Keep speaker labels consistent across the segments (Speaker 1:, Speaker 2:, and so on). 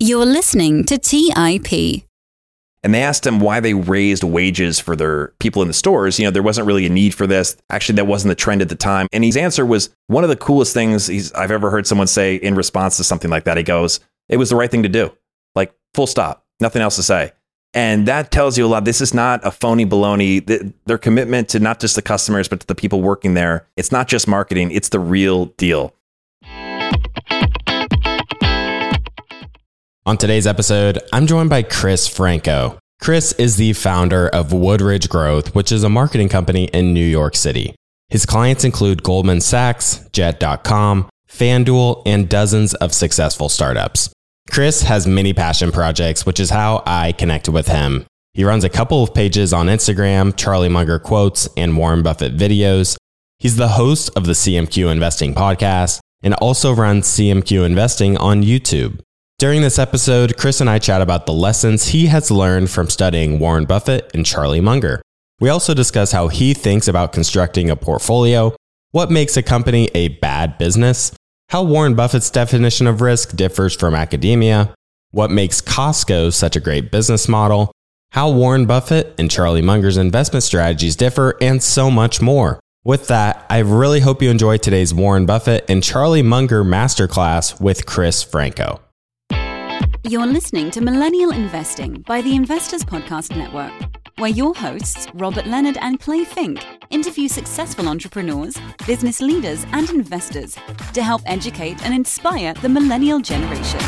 Speaker 1: You're listening to TIP.
Speaker 2: And they asked him why they raised wages for their people in the stores. You know, there wasn't really a need for this. Actually, that wasn't the trend at the time. And his answer was one of the coolest things I've ever heard someone say in response to something like that. He goes, It was the right thing to do. Like, full stop. Nothing else to say. And that tells you a lot. This is not a phony baloney. Their commitment to not just the customers, but to the people working there. It's not just marketing, it's the real deal.
Speaker 3: On today's episode, I'm joined by Chris Franco. Chris is the founder of Woodridge Growth, which is a marketing company in New York City. His clients include Goldman Sachs, Jet.com, FanDuel, and dozens of successful startups. Chris has many passion projects, which is how I connected with him. He runs a couple of pages on Instagram, Charlie Munger quotes, and Warren Buffett videos. He's the host of the CMQ Investing podcast and also runs CMQ Investing on YouTube. During this episode, Chris and I chat about the lessons he has learned from studying Warren Buffett and Charlie Munger. We also discuss how he thinks about constructing a portfolio, what makes a company a bad business, how Warren Buffett's definition of risk differs from academia, what makes Costco such a great business model, how Warren Buffett and Charlie Munger's investment strategies differ, and so much more. With that, I really hope you enjoy today's Warren Buffett and Charlie Munger masterclass with Chris Franco.
Speaker 1: You're listening to Millennial Investing by the Investors Podcast Network, where your hosts, Robert Leonard and Clay Fink, interview successful entrepreneurs, business leaders, and investors to help educate and inspire the millennial generation.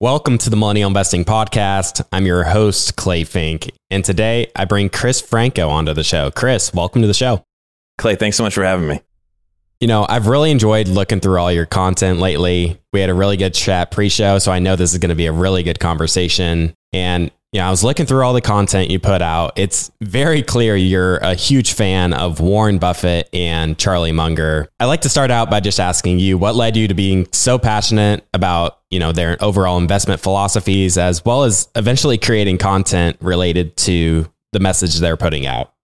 Speaker 3: Welcome to the Millennial Investing Podcast. I'm your host, Clay Fink, and today I bring Chris Franco onto the show. Chris, welcome to the show.
Speaker 2: Clay, thanks so much for having me.
Speaker 3: You know, I've really enjoyed looking through all your content lately. We had a really good chat pre show, so I know this is going to be a really good conversation. And, you know, I was looking through all the content you put out. It's very clear you're a huge fan of Warren Buffett and Charlie Munger. I'd like to start out by just asking you what led you to being so passionate about, you know, their overall investment philosophies, as well as eventually creating content related to the message they're putting out.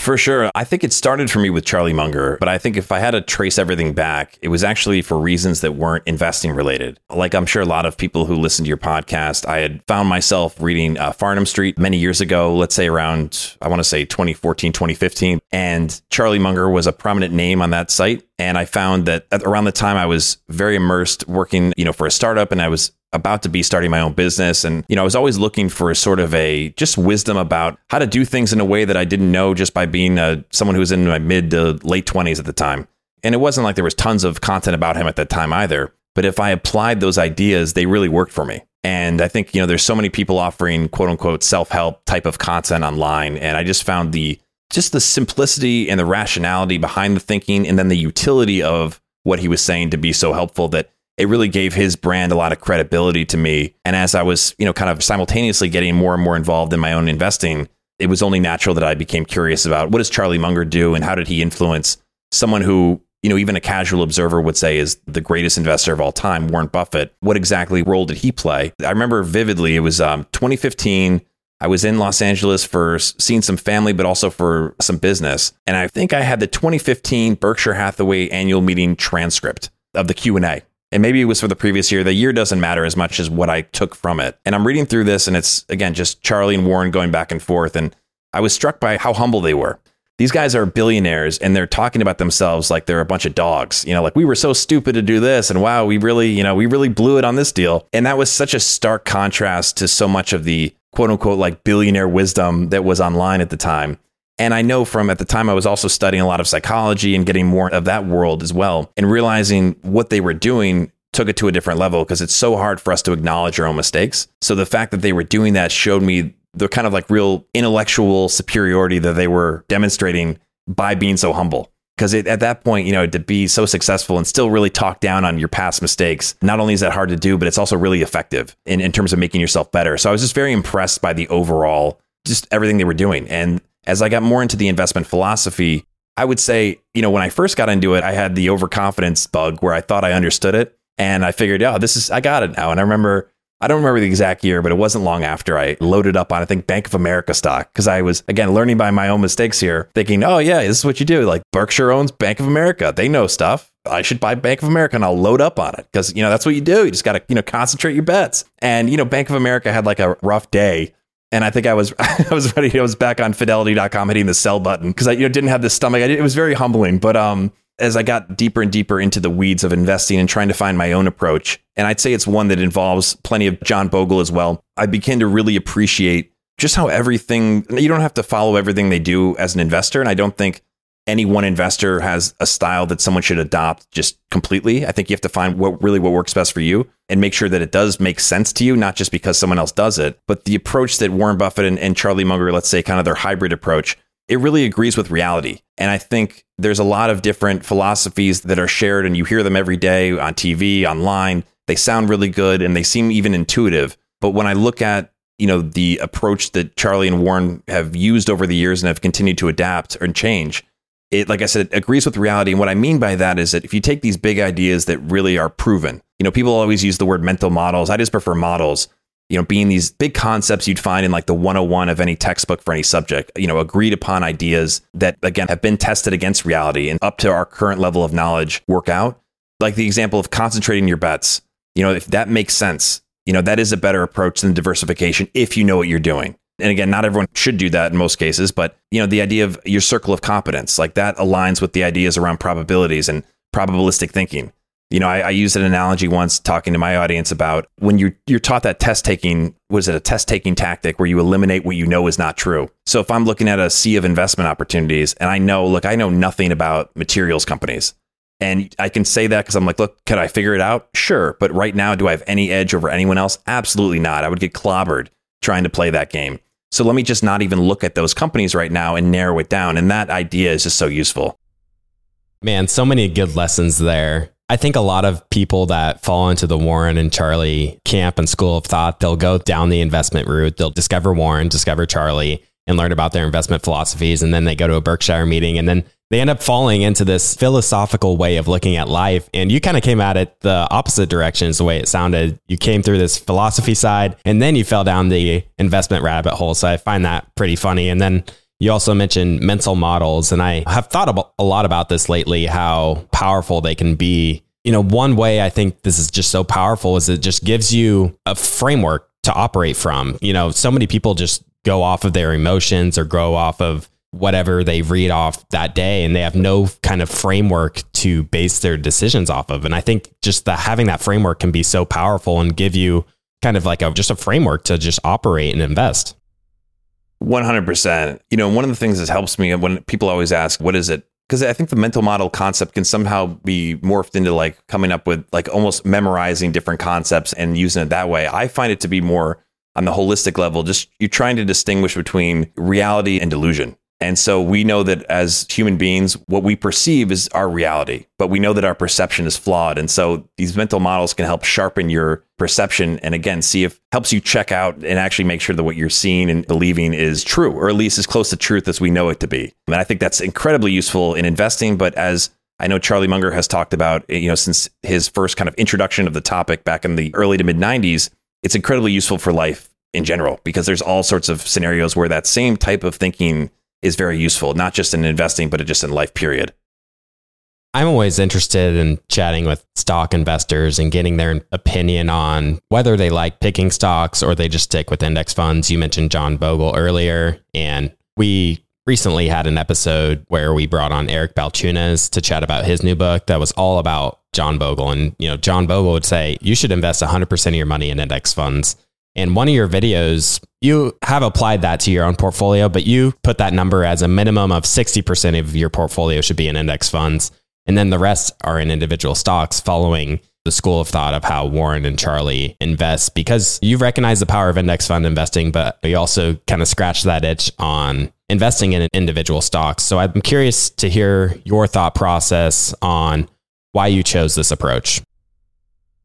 Speaker 2: For sure. I think it started for me with Charlie Munger, but I think if I had to trace everything back, it was actually for reasons that weren't investing related. Like I'm sure a lot of people who listen to your podcast, I had found myself reading uh, Farnam Street many years ago, let's say around, I want to say 2014, 2015. And Charlie Munger was a prominent name on that site. And I found that around the time I was very immersed working, you know, for a startup and I was about to be starting my own business. And, you know, I was always looking for sort of a just wisdom about how to do things in a way that I didn't know just by being a, uh, someone who was in my mid to late 20s at the time. And it wasn't like there was tons of content about him at that time either. But if I applied those ideas, they really worked for me. And I think, you know, there's so many people offering quote unquote self help type of content online. And I just found the, just the simplicity and the rationality behind the thinking and then the utility of what he was saying to be so helpful that it really gave his brand a lot of credibility to me. And as I was, you know, kind of simultaneously getting more and more involved in my own investing, it was only natural that I became curious about what does Charlie Munger do and how did he influence someone who, you know, even a casual observer would say is the greatest investor of all time, Warren Buffett. What exactly role did he play? I remember vividly, it was um, 2015. I was in Los Angeles for seeing some family, but also for some business. And I think I had the 2015 Berkshire Hathaway annual meeting transcript of the Q&A and maybe it was for the previous year. The year doesn't matter as much as what I took from it. And I'm reading through this, and it's again just Charlie and Warren going back and forth. And I was struck by how humble they were. These guys are billionaires and they're talking about themselves like they're a bunch of dogs. You know, like we were so stupid to do this and wow, we really, you know, we really blew it on this deal. And that was such a stark contrast to so much of the quote unquote like billionaire wisdom that was online at the time. And I know from at the time I was also studying a lot of psychology and getting more of that world as well and realizing what they were doing took it to a different level because it's so hard for us to acknowledge our own mistakes. So the fact that they were doing that showed me the kind of like real intellectual superiority that they were demonstrating by being so humble. Because at that point, you know, to be so successful and still really talk down on your past mistakes, not only is that hard to do, but it's also really effective in, in terms of making yourself better. So I was just very impressed by the overall, just everything they were doing. And as I got more into the investment philosophy, I would say, you know, when I first got into it, I had the overconfidence bug where I thought I understood it. And I figured, oh, this is, I got it now. And I remember I don't remember the exact year, but it wasn't long after I loaded up on, I think, Bank of America stock because I was, again, learning by my own mistakes here, thinking, oh, yeah, this is what you do. Like Berkshire owns Bank of America. They know stuff. I should buy Bank of America and I'll load up on it because, you know, that's what you do. You just got to, you know, concentrate your bets. And, you know, Bank of America had like a rough day and I think I was I was ready. I was back on Fidelity.com hitting the sell button because I you know, didn't have the stomach. it was very humbling. But um, as I got deeper and deeper into the weeds of investing and trying to find my own approach, and I'd say it's one that involves plenty of John Bogle as well, I began to really appreciate just how everything, you don't have to follow everything they do as an investor. And I don't think any one investor has a style that someone should adopt just completely. I think you have to find what really what works best for you and make sure that it does make sense to you, not just because someone else does it, but the approach that Warren Buffett and, and Charlie Munger, let's say kind of their hybrid approach, it really agrees with reality. And I think there's a lot of different philosophies that are shared and you hear them every day on TV, online. They sound really good and they seem even intuitive. But when I look at, you know, the approach that Charlie and Warren have used over the years and have continued to adapt and change, it like I said, agrees with reality. And what I mean by that is that if you take these big ideas that really are proven, you know, people always use the word mental models. I just prefer models you know, being these big concepts you'd find in like the 101 of any textbook for any subject, you know, agreed upon ideas that, again, have been tested against reality and up to our current level of knowledge work out. Like the example of concentrating your bets, you know, if that makes sense, you know, that is a better approach than diversification if you know what you're doing. And again, not everyone should do that in most cases, but, you know, the idea of your circle of competence, like that aligns with the ideas around probabilities and probabilistic thinking you know, I, I, used an analogy once talking to my audience about when you're you're taught that test taking was it a test taking tactic where you eliminate what you know is not true. So if I'm looking at a sea of investment opportunities and I know, look, I know nothing about materials companies, and I can say that because I'm like, look, can I figure it out? Sure, but right now, do I have any edge over anyone else? Absolutely not. I would get clobbered trying to play that game. So let me just not even look at those companies right now and narrow it down. And that idea is just so useful.
Speaker 3: Man, so many good lessons there. I think a lot of people that fall into the Warren and Charlie camp and school of thought, they'll go down the investment route. They'll discover Warren, discover Charlie, and learn about their investment philosophies. And then they go to a Berkshire meeting and then they end up falling into this philosophical way of looking at life. And you kind of came at it the opposite direction, is the way it sounded. You came through this philosophy side and then you fell down the investment rabbit hole. So I find that pretty funny. And then you also mentioned mental models, and I have thought a lot about this lately, how powerful they can be. You know, one way I think this is just so powerful is it just gives you a framework to operate from. You know, so many people just go off of their emotions or go off of whatever they read off that day and they have no kind of framework to base their decisions off of and i think just that having that framework can be so powerful and give you kind of like a just a framework to just operate and invest
Speaker 2: 100%. You know, one of the things that helps me when people always ask, what is it? Because I think the mental model concept can somehow be morphed into like coming up with like almost memorizing different concepts and using it that way. I find it to be more on the holistic level, just you're trying to distinguish between reality and delusion. And so we know that as human beings, what we perceive is our reality, but we know that our perception is flawed. And so these mental models can help sharpen your perception and again, see if helps you check out and actually make sure that what you're seeing and believing is true, or at least as close to truth as we know it to be. And I think that's incredibly useful in investing. But as I know Charlie Munger has talked about, you know, since his first kind of introduction of the topic back in the early to mid 90s, it's incredibly useful for life in general because there's all sorts of scenarios where that same type of thinking is very useful, not just in investing, but just in life, period.
Speaker 3: I'm always interested in chatting with stock investors and getting their opinion on whether they like picking stocks or they just stick with index funds. You mentioned John Bogle earlier, and we recently had an episode where we brought on Eric Balchunas to chat about his new book that was all about John Bogle. And, you know, John Bogle would say you should invest 100% of your money in index funds. In one of your videos, you have applied that to your own portfolio, but you put that number as a minimum of 60% of your portfolio should be in index funds. And then the rest are in individual stocks following the school of thought of how Warren and Charlie invest because you recognize the power of index fund investing, but you also kind of scratch that itch on investing in individual stocks. So I'm curious to hear your thought process on why you chose this approach.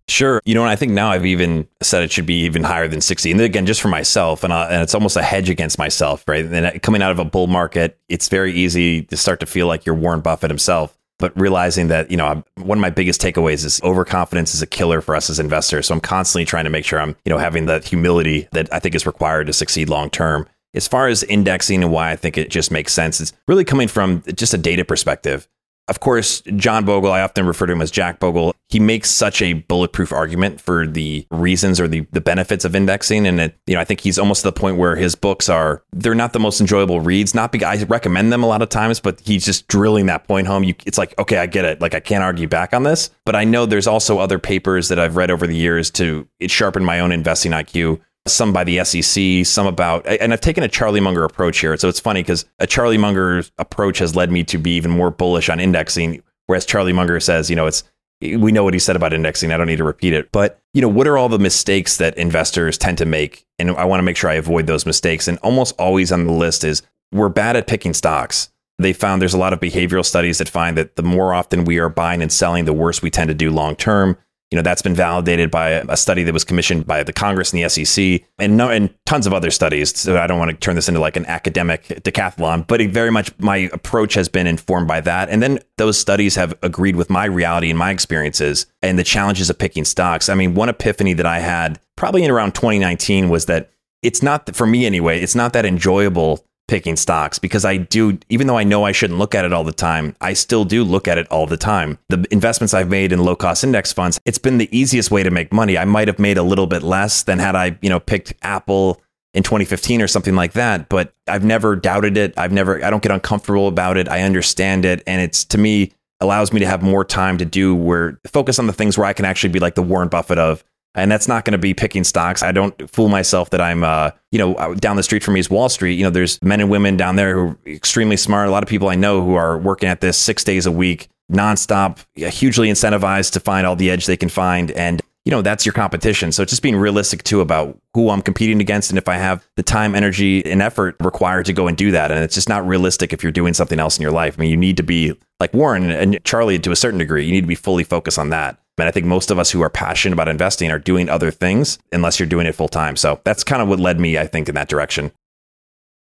Speaker 2: Sure. You know, and I think now I've even said it should be even higher than 60. And again, just for myself, and, uh, and it's almost a hedge against myself, right? And coming out of a bull market, it's very easy to start to feel like you're Warren Buffett himself. but realizing that, you know, I'm, one of my biggest takeaways is overconfidence is a killer for us as investors. So I'm constantly trying to make sure I'm, you know, having that humility that I think is required to succeed long term. As far as indexing and why I think it just makes sense, it's really coming from just a data perspective. Of course, John Bogle, I often refer to him as Jack Bogle. He makes such a bulletproof argument for the reasons or the, the benefits of indexing. And it, you know, I think he's almost to the point where his books are, they're not the most enjoyable reads. Not because I recommend them a lot of times, but he's just drilling that point home. You, it's like, okay, I get it. Like I can't argue back on this. But I know there's also other papers that I've read over the years to it sharpen my own investing IQ some by the SEC, some about, and I've taken a Charlie Munger approach here. So it's funny because a Charlie Munger approach has led me to be even more bullish on indexing, whereas Charlie Munger says, you know, it's, we know what he said about indexing. I don't need to repeat it. But, you know, what are all the mistakes that investors tend to make? And I want to make sure I avoid those mistakes. And almost always on the list is we're bad at picking stocks. They found there's a lot of behavioral studies that find that the more often we are buying and selling, the worse we tend to do long term. You know, that's been validated by a study that was commissioned by the Congress and the SEC and, no, and tons of other studies. So I don't want to turn this into like an academic decathlon, but very much my approach has been informed by that. And then those studies have agreed with my reality and my experiences and the challenges of picking stocks. I mean, one epiphany that I had probably in around 2019 was that it's not, for me anyway, it's not that enjoyable picking stocks because I do, even though I know I shouldn't look at it all the time, I still do look at it all the time. The investments I've made in low cost index funds, it's been the easiest way to make money. I might have made a little bit less than had I, you know, picked Apple in 2015 or something like that, but I've never doubted it. I've never, I don't get uncomfortable about it. I understand it. And it's to me, allows me to have more time to do where focus on the things where I can actually be like the Warren Buffett of and that's not going to be picking stocks. I don't fool myself that I'm, uh, you know, down the street from me is Wall Street. You know, there's men and women down there who are extremely smart. A lot of people I know who are working at this six days a week, nonstop, hugely incentivized to find all the edge they can find. And, you know, that's your competition. So just being realistic too about who I'm competing against and if I have the time, energy, and effort required to go and do that. And it's just not realistic if you're doing something else in your life. I mean, you need to be like Warren and Charlie to a certain degree, you need to be fully focused on that. And I think most of us who are passionate about investing are doing other things unless you're doing it full time. So that's kind of what led me, I think, in that direction.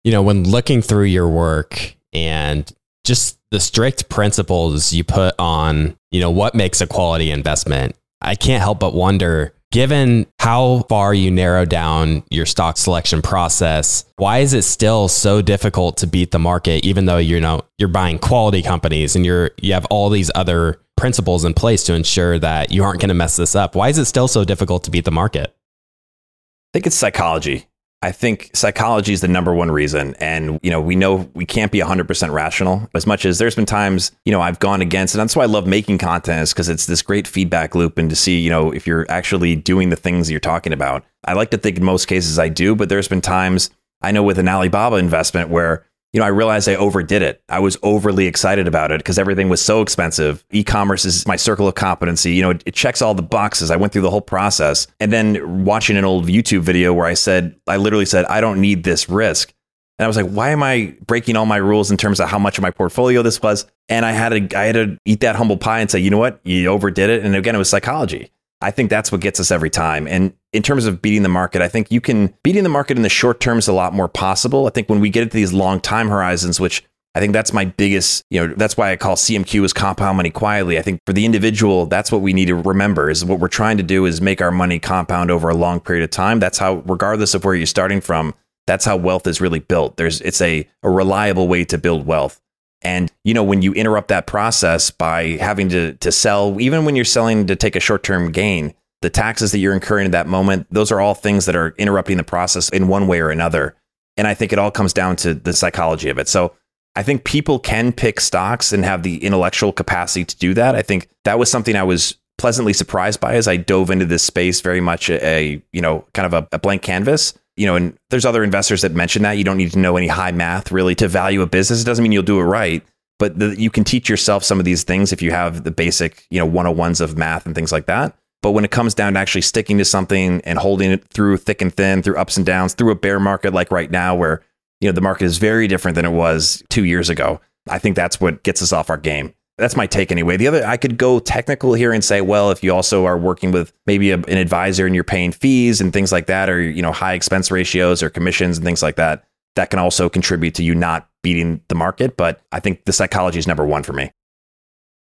Speaker 3: You know, when looking through your work and just the strict principles you put on, you know, what makes a quality investment, I can't help but wonder given how far you narrow down your stock selection process, why is it still so difficult to beat the market even though you know you're buying quality companies and you're you have all these other principles in place to ensure that you aren't going to mess this up. Why is it still so difficult to beat the market?
Speaker 2: I think it's psychology. I think psychology is the number one reason. And, you know, we know we can't be 100% rational as much as there's been times, you know, I've gone against, and that's why I love making content is because it's this great feedback loop and to see, you know, if you're actually doing the things you're talking about. I like to think in most cases I do, but there's been times I know with an Alibaba investment where you know, I realized I overdid it. I was overly excited about it because everything was so expensive. E-commerce is my circle of competency. You know, it, it, checks all the boxes. I went through the whole process. And then watching an old YouTube video where I said, I literally said, I don't need this risk. And I was like, why am I breaking all my rules in terms of how much of my portfolio this was? And I had to, I had to eat that humble pie and say, you know what? You overdid it. And again, it was psychology. I think that's what gets us every time. And in terms of beating the market, I think you can beating the market in the short term is a lot more possible. I think when we get into these long time horizons, which I think that's my biggest, you know, that's why I call CMQ as compound money quietly. I think for the individual, that's what we need to remember is what we're trying to do is make our money compound over a long period of time. That's how, regardless of where you're starting from, that's how wealth is really built. There's, it's a, a reliable way to build wealth. And you know, when you interrupt that process by having to to sell, even when you're selling to take a short term gain, the taxes that you're incurring at that moment, those are all things that are interrupting the process in one way or another. And I think it all comes down to the psychology of it. So I think people can pick stocks and have the intellectual capacity to do that. I think that was something I was pleasantly surprised by as I dove into this space very much a, a you know kind of a, a blank canvas you know, and there's other investors that mention that you don't need to know any high math really to value a business. It doesn't mean you'll do it right, but the, you can teach yourself some of these things if you have the basic, you know, 101s of math and things like that. But when it comes down to actually sticking to something and holding it through thick and thin, through ups and downs, through a bear market like right now, where, you know, the market is very different than it was two years ago, I think that's what gets us off our game that's my take anyway. The other, I could go technical here and say, well, if you also are working with maybe a, an advisor and you're paying fees and things like that, or you know, high expense ratios or commissions and things like that, that can also contribute to you not beating the market. But I think the psychology is number one for me.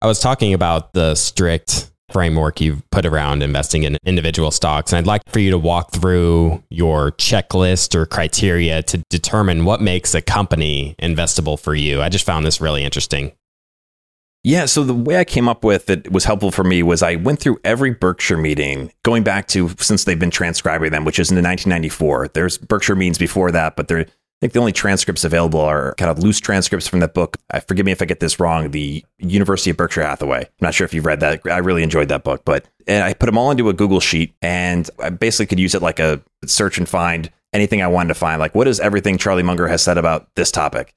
Speaker 3: I was talking about the strict framework you've put around investing in individual stocks. And I'd like for you to walk through your checklist or criteria to determine what makes a company investable for you. I just found this really interesting.
Speaker 2: Yeah, so the way I came up with it was helpful for me was I went through every Berkshire meeting going back to since they've been transcribing them, which is in 1994. There's Berkshire meetings before that, but they're I think the only transcripts available are kind of loose transcripts from that book. I forgive me if I get this wrong. The University of Berkshire Hathaway. I'm not sure if you've read that. I really enjoyed that book, but and I put them all into a Google sheet, and I basically could use it like a search and find anything I wanted to find. Like, what is everything Charlie Munger has said about this topic?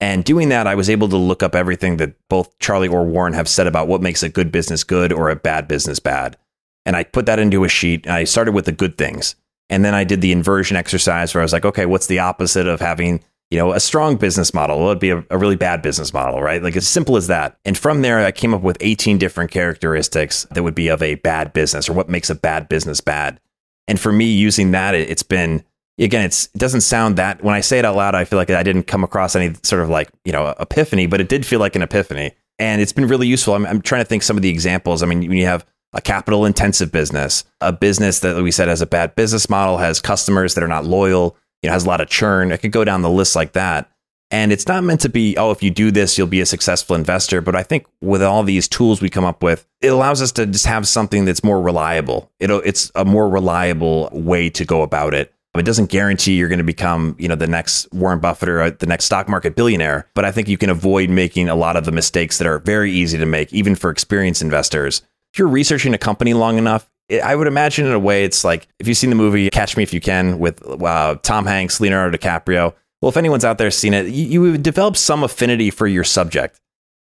Speaker 2: And doing that, I was able to look up everything that both Charlie or Warren have said about what makes a good business good or a bad business bad. And I put that into a sheet. I started with the good things. And then I did the inversion exercise where I was like, okay, what's the opposite of having, you know, a strong business model? Well, it'd be a, a really bad business model, right? Like as simple as that. And from there, I came up with 18 different characteristics that would be of a bad business or what makes a bad business bad. And for me, using that, it, it's been, again, it's, it doesn't sound that, when I say it out loud, I feel like I didn't come across any sort of like, you know, epiphany, but it did feel like an epiphany. And it's been really useful. I'm, I'm trying to think some of the examples. I mean, when you have, a capital intensive business, a business that we said has a bad business model, has customers that are not loyal, you know, has a lot of churn. It could go down the list like that. And it's not meant to be, oh, if you do this, you'll be a successful investor. But I think with all these tools we come up with, it allows us to just have something that's more reliable. it it's a more reliable way to go about it. It doesn't guarantee you're going to become, you know, the next Warren Buffett or uh, the next stock market billionaire, but I think you can avoid making a lot of the mistakes that are very easy to make, even for experienced investors you're researching a company long enough, I would imagine in a way it's like if you've seen the movie Catch Me If You Can with uh, Tom Hanks, Leonardo DiCaprio. Well, if anyone's out there seen it, you, you develop some affinity for your subject.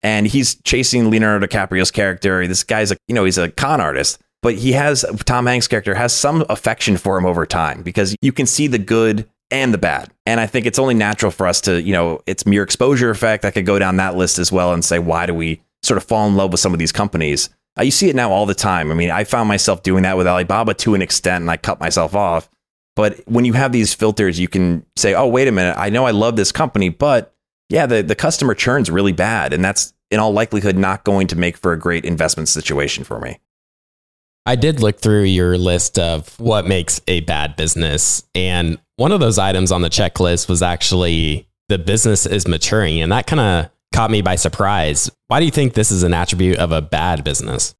Speaker 2: And he's chasing Leonardo DiCaprio's character. This guy's a you know he's a con artist, but he has Tom Hanks' character has some affection for him over time because you can see the good and the bad. And I think it's only natural for us to you know it's mere exposure effect. I could go down that list as well and say why do we sort of fall in love with some of these companies? You see it now all the time. I mean, I found myself doing that with Alibaba to an extent, and I cut myself off. But when you have these filters, you can say, "Oh, wait a minute! I know I love this company, but yeah, the the customer churn's really bad, and that's in all likelihood not going to make for a great investment situation for me."
Speaker 3: I did look through your list of what makes a bad business, and one of those items on the checklist was actually the business is maturing, and that kind of caught me by surprise. Why do you think this is an attribute of a bad business?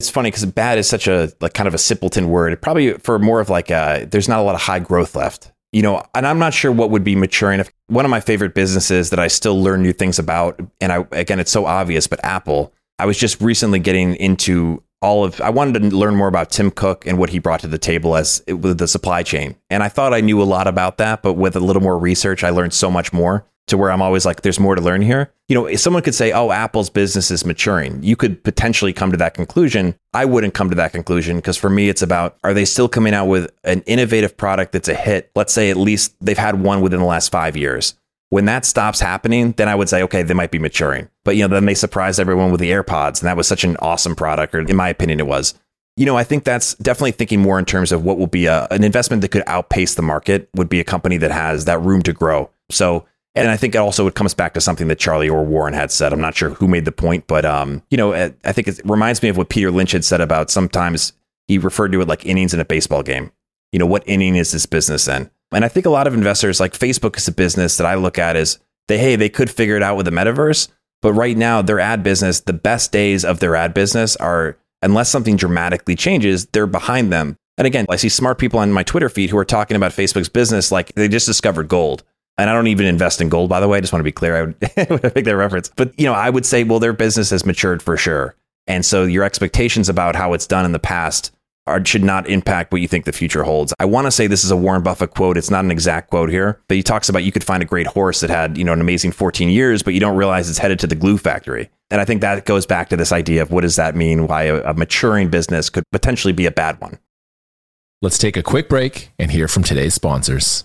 Speaker 2: It's funny because bad is such a like kind of a simpleton word. Probably for more of like there's not a lot of high growth left. You know, and I'm not sure what would be maturing. One of my favorite businesses that I still learn new things about, and I again it's so obvious, but Apple. I was just recently getting into all of I wanted to learn more about Tim Cook and what he brought to the table as with the supply chain. And I thought I knew a lot about that, but with a little more research, I learned so much more to where I'm always like, there's more to learn here. You know, if someone could say, oh, Apple's business is maturing, you could potentially come to that conclusion. I wouldn't come to that conclusion because for me, it's about are they still coming out with an innovative product that's a hit? Let's say at least they've had one within the last five years. When that stops happening, then I would say, okay, they might be maturing. But, you know, then they surprised everyone with the AirPods, and that was such an awesome product, or in my opinion, it was. You know, I think that's definitely thinking more in terms of what will be a, an investment that could outpace the market, would be a company that has that room to grow. So, and I think it also it comes back to something that Charlie or Warren had said. I'm not sure who made the point, but um, you know, I think it reminds me of what Peter Lynch had said about sometimes he referred to it like innings in a baseball game. You know, what inning is this business in? And I think a lot of investors like Facebook is a business that I look at as they hey, they could figure it out with the metaverse, but right now their ad business, the best days of their ad business are unless something dramatically changes, they're behind them. And again, I see smart people on my Twitter feed who are talking about Facebook's business like they just discovered gold and I don't even invest in gold, by the way. I just want to be clear. I would, make that reference. But, you know, I would say, well, their business has matured for sure. And so your expectations about how it's done in the past are, should not impact what you think the future holds. I want to say this is a Warren Buffett quote. It's not an exact quote here, but he talks about you could find a great horse that had, you know, an amazing 14 years, but you don't realize it's headed to the glue factory. And I think that goes back to this idea of what does that mean? Why a, a maturing business could potentially be a bad one.
Speaker 4: Let's take a quick break and hear from today's sponsors.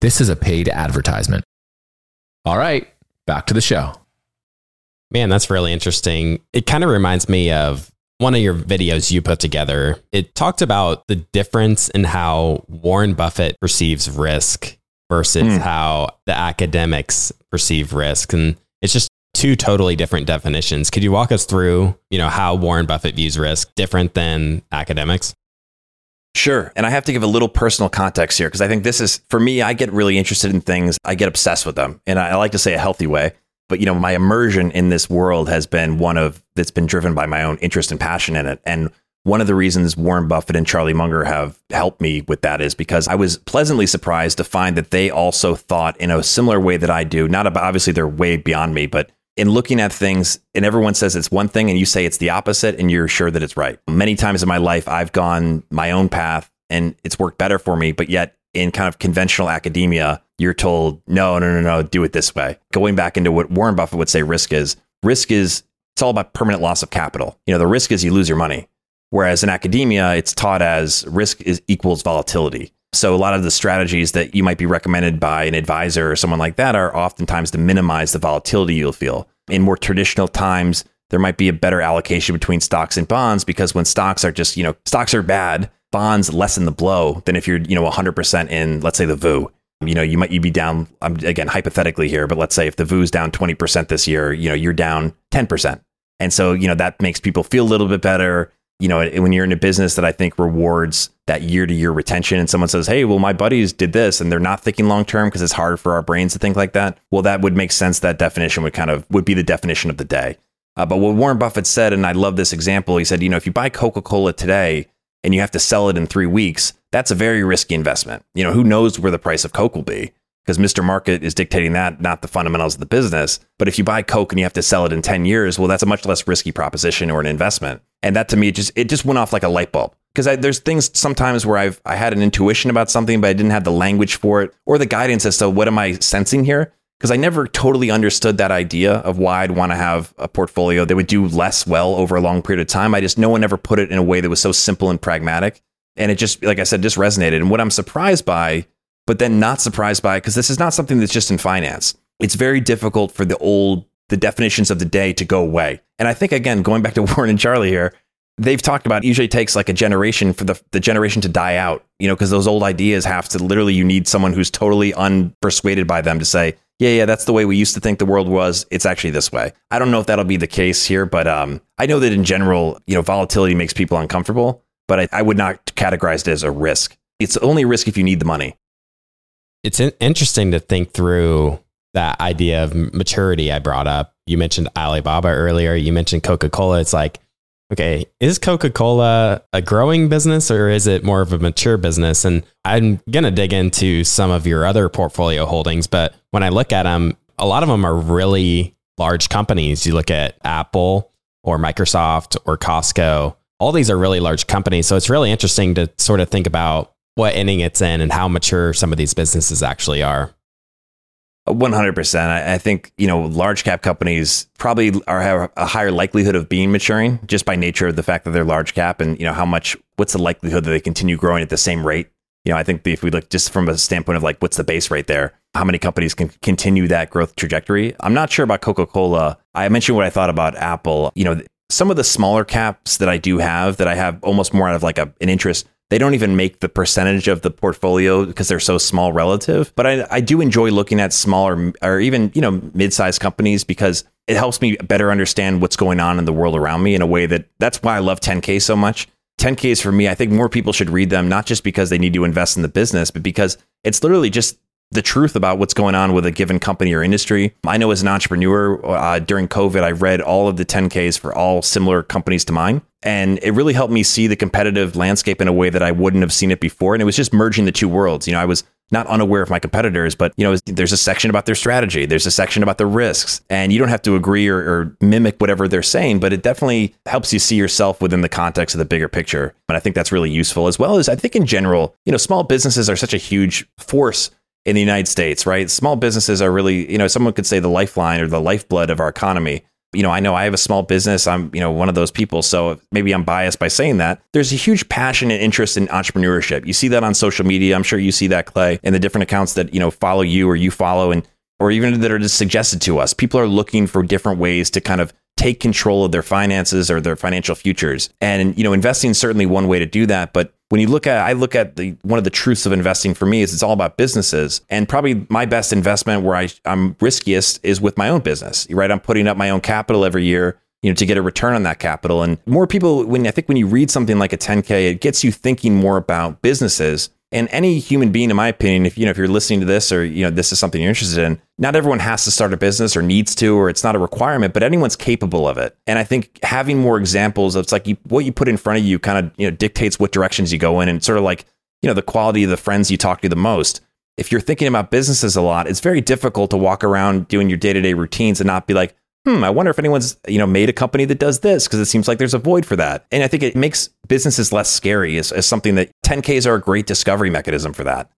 Speaker 4: This is a paid advertisement. All right, back to the show.
Speaker 3: Man, that's really interesting. It kind of reminds me of one of your videos you put together. It talked about the difference in how Warren Buffett perceives risk versus mm. how the academics perceive risk. And it's just two totally different definitions. Could you walk us through, you know, how Warren Buffett views risk different than academics?
Speaker 2: Sure. And I have to give a little personal context here because I think this is, for me, I get really interested in things. I get obsessed with them. And I, like to say a healthy way. But, you know, my immersion in this world has been one of that's been driven by my own interest and passion in it. And one of the reasons Warren Buffett and Charlie Munger have helped me with that is because I was pleasantly surprised to find that they also thought in a similar way that I do. Not about, obviously, they're way beyond me, but in looking at things, and everyone says it's one thing, and you say it's the opposite, and you're sure that it's right. Many times in my life, I've gone my own path and it's worked better for me, but yet in kind of conventional academia, you're told, no, no, no, no, do it this way. Going back into what Warren Buffett would say risk is risk is, it's all about permanent loss of capital. You know, the risk is you lose your money. Whereas in academia, it's taught as risk is equals volatility. So a lot of the strategies that you might be recommended by an advisor or someone like that are oftentimes to minimize the volatility you'll feel. In more traditional times, there might be a better allocation between stocks and bonds because when stocks are just, you know, stocks are bad, bonds lessen the blow than if you're, you know, 100% in, let's say, the VOO. You know, you might you be down, I'm again, hypothetically here, but let's say if the VOO's down 20% this year, you know, you're down 10%. And so, you know, that makes people feel a little bit better you know, when you're in a business that I think rewards that year to year retention and someone says, Hey, well, my buddies did this and they're not thinking long term because it's hard for our brains to think like that. Well, that would make sense. That definition would kind of would be the definition of the day. Uh, but what Warren Buffett said, and I love this example, he said, you know, if you buy Coca Cola today and you have to sell it in three weeks, that's a very risky investment. You know, who knows where the price of Coke will be? Because Mr. Market is dictating that, not the fundamentals of the business. But if you buy Coke and you have to sell it in 10 years, well, that's a much less risky proposition or an investment. And that to me, just it just went off like a light bulb. Because there's things sometimes where I've I had an intuition about something, but I didn't have the language for it or the guidance as to what am I sensing here. Because I never totally understood that idea of why I'd want to have a portfolio that would do less well over a long period of time. I just no one ever put it in a way that was so simple and pragmatic. And it just, like I said, just resonated. And what I'm surprised by but then not surprised by it because this is not something that's just in finance. It's very difficult for the old, the definitions of the day to go away. And I think, again, going back to Warren and Charlie here, they've talked about it usually takes like a generation for the, the generation to die out, you know, because those old ideas have to literally, you need someone who's totally unpersuaded by them to say, yeah, yeah, that's the way we used to think the world was. It's actually this way. I don't know if that'll be the case here, but um, I know that in general, you know, volatility makes people uncomfortable, but I, I would not categorize it as a risk. It's only a risk if you need the money.
Speaker 3: It's interesting to think through that idea of maturity I brought up. You mentioned Alibaba earlier. You mentioned Coca Cola. It's like, okay, is Coca Cola a growing business or is it more of a mature business? And I'm going to dig into some of your other portfolio holdings, but when I look at them, a lot of them are really large companies. You look at Apple or Microsoft or Costco, all these are really large companies. So it's really interesting to sort of think about what inning it's in and how mature some of these businesses actually are.
Speaker 2: 100%. I, I think, you know, large cap companies probably are have a higher likelihood of being maturing just by nature of the fact that they're large cap and, you know, how much, what's the likelihood that they continue growing at the same rate? You know, I think if we look just from a standpoint of like, what's the base rate there? How many companies can continue that growth trajectory? I'm not sure about Coca Cola. I mentioned what I thought about Apple. You know, some of the smaller caps that I do have that I have almost more out of like a, an interest they don't even make the percentage of the portfolio because they're so small relative. But I, I do enjoy looking at smaller or even, you know, mid-sized companies because it helps me better understand what's going on in the world around me in a way that that's why I love 10K so much. 10Ks for me, I think more people should read them, not just because they need to invest in the business, but because it's literally just the truth about what's going on with a given company or industry. I know as an entrepreneur uh, during COVID, I read all of the 10Ks for all similar companies to mine. And it really helped me see the competitive landscape in a way that I wouldn't have seen it before. And it was just merging the two worlds. You know, I was not unaware of my competitors, but you know, there's a section about their strategy, there's a section about the risks, and you don't have to agree or, or, mimic whatever they're saying, but it definitely helps you see yourself within the context of the bigger picture. And I think that's really useful, as well as I think in general, you know, small businesses are such a huge force in the United States, right? Small businesses are really, you know, someone could say the lifeline or the lifeblood of our economy. You know, I know I have a small business. I'm, you know, one of those people. So maybe I'm biased by saying that. There's a huge passion and interest in entrepreneurship. You see that on social media. I'm sure you see that, Clay, in the different accounts that, you know, follow you or you follow and or even that are just suggested to us. People are looking for different ways to kind of take control of their finances or their financial futures. And you know, investing is certainly one way to do that, but when you look at I look at the one of the truths of investing for me is it's all about businesses. And probably my best investment where I, I'm riskiest is with my own business. Right? I'm putting up my own capital every year you know, to get a return on that capital. And more people, when I think when you read something like a 10K, it gets you thinking more about businesses and any human being, in my opinion, if you know if you're listening to this or you know this is something you're interested in, not everyone has to start a business or needs to, or it's not a requirement, but anyone's capable of it. And I think having more examples of it's like you, what you put in front of you kind of you know dictates what directions you go in, and sort of like you know the quality of the friends you talk to the most. If you're thinking about businesses a lot, it's very difficult to walk around doing your day to day routines and not be like, hmm, I wonder if anyone's, you know, made a company that does this because it seems like there's a void for that. And I think it makes businesses less scary as, as something that 10Ks are a great discovery mechanism for that.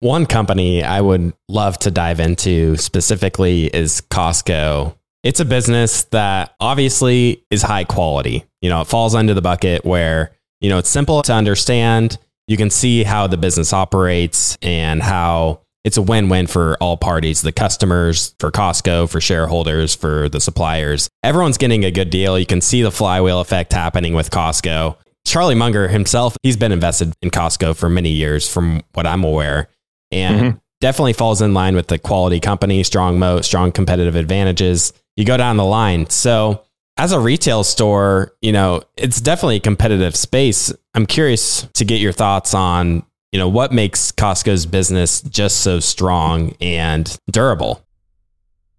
Speaker 3: One company I would love to dive into specifically is Costco. It's a business that obviously is high quality. You know, it falls under the bucket where, you know, it's simple to understand. You can see how the business operates and how it's a win-win for all parties the customers for costco for shareholders for the suppliers. Everyone's getting a good deal. You can see the flywheel effect happening with costco. Charlie munger himself he's been invested in costco for many years from what i'm aware and mm-hmm. definitely falls in line with the quality company strong moat strong competitive advantages. You go down the line. So as a retail store, you know, it's definitely a competitive space. I'm curious to get your thoughts on you know, what makes Costco's business just so strong and durable?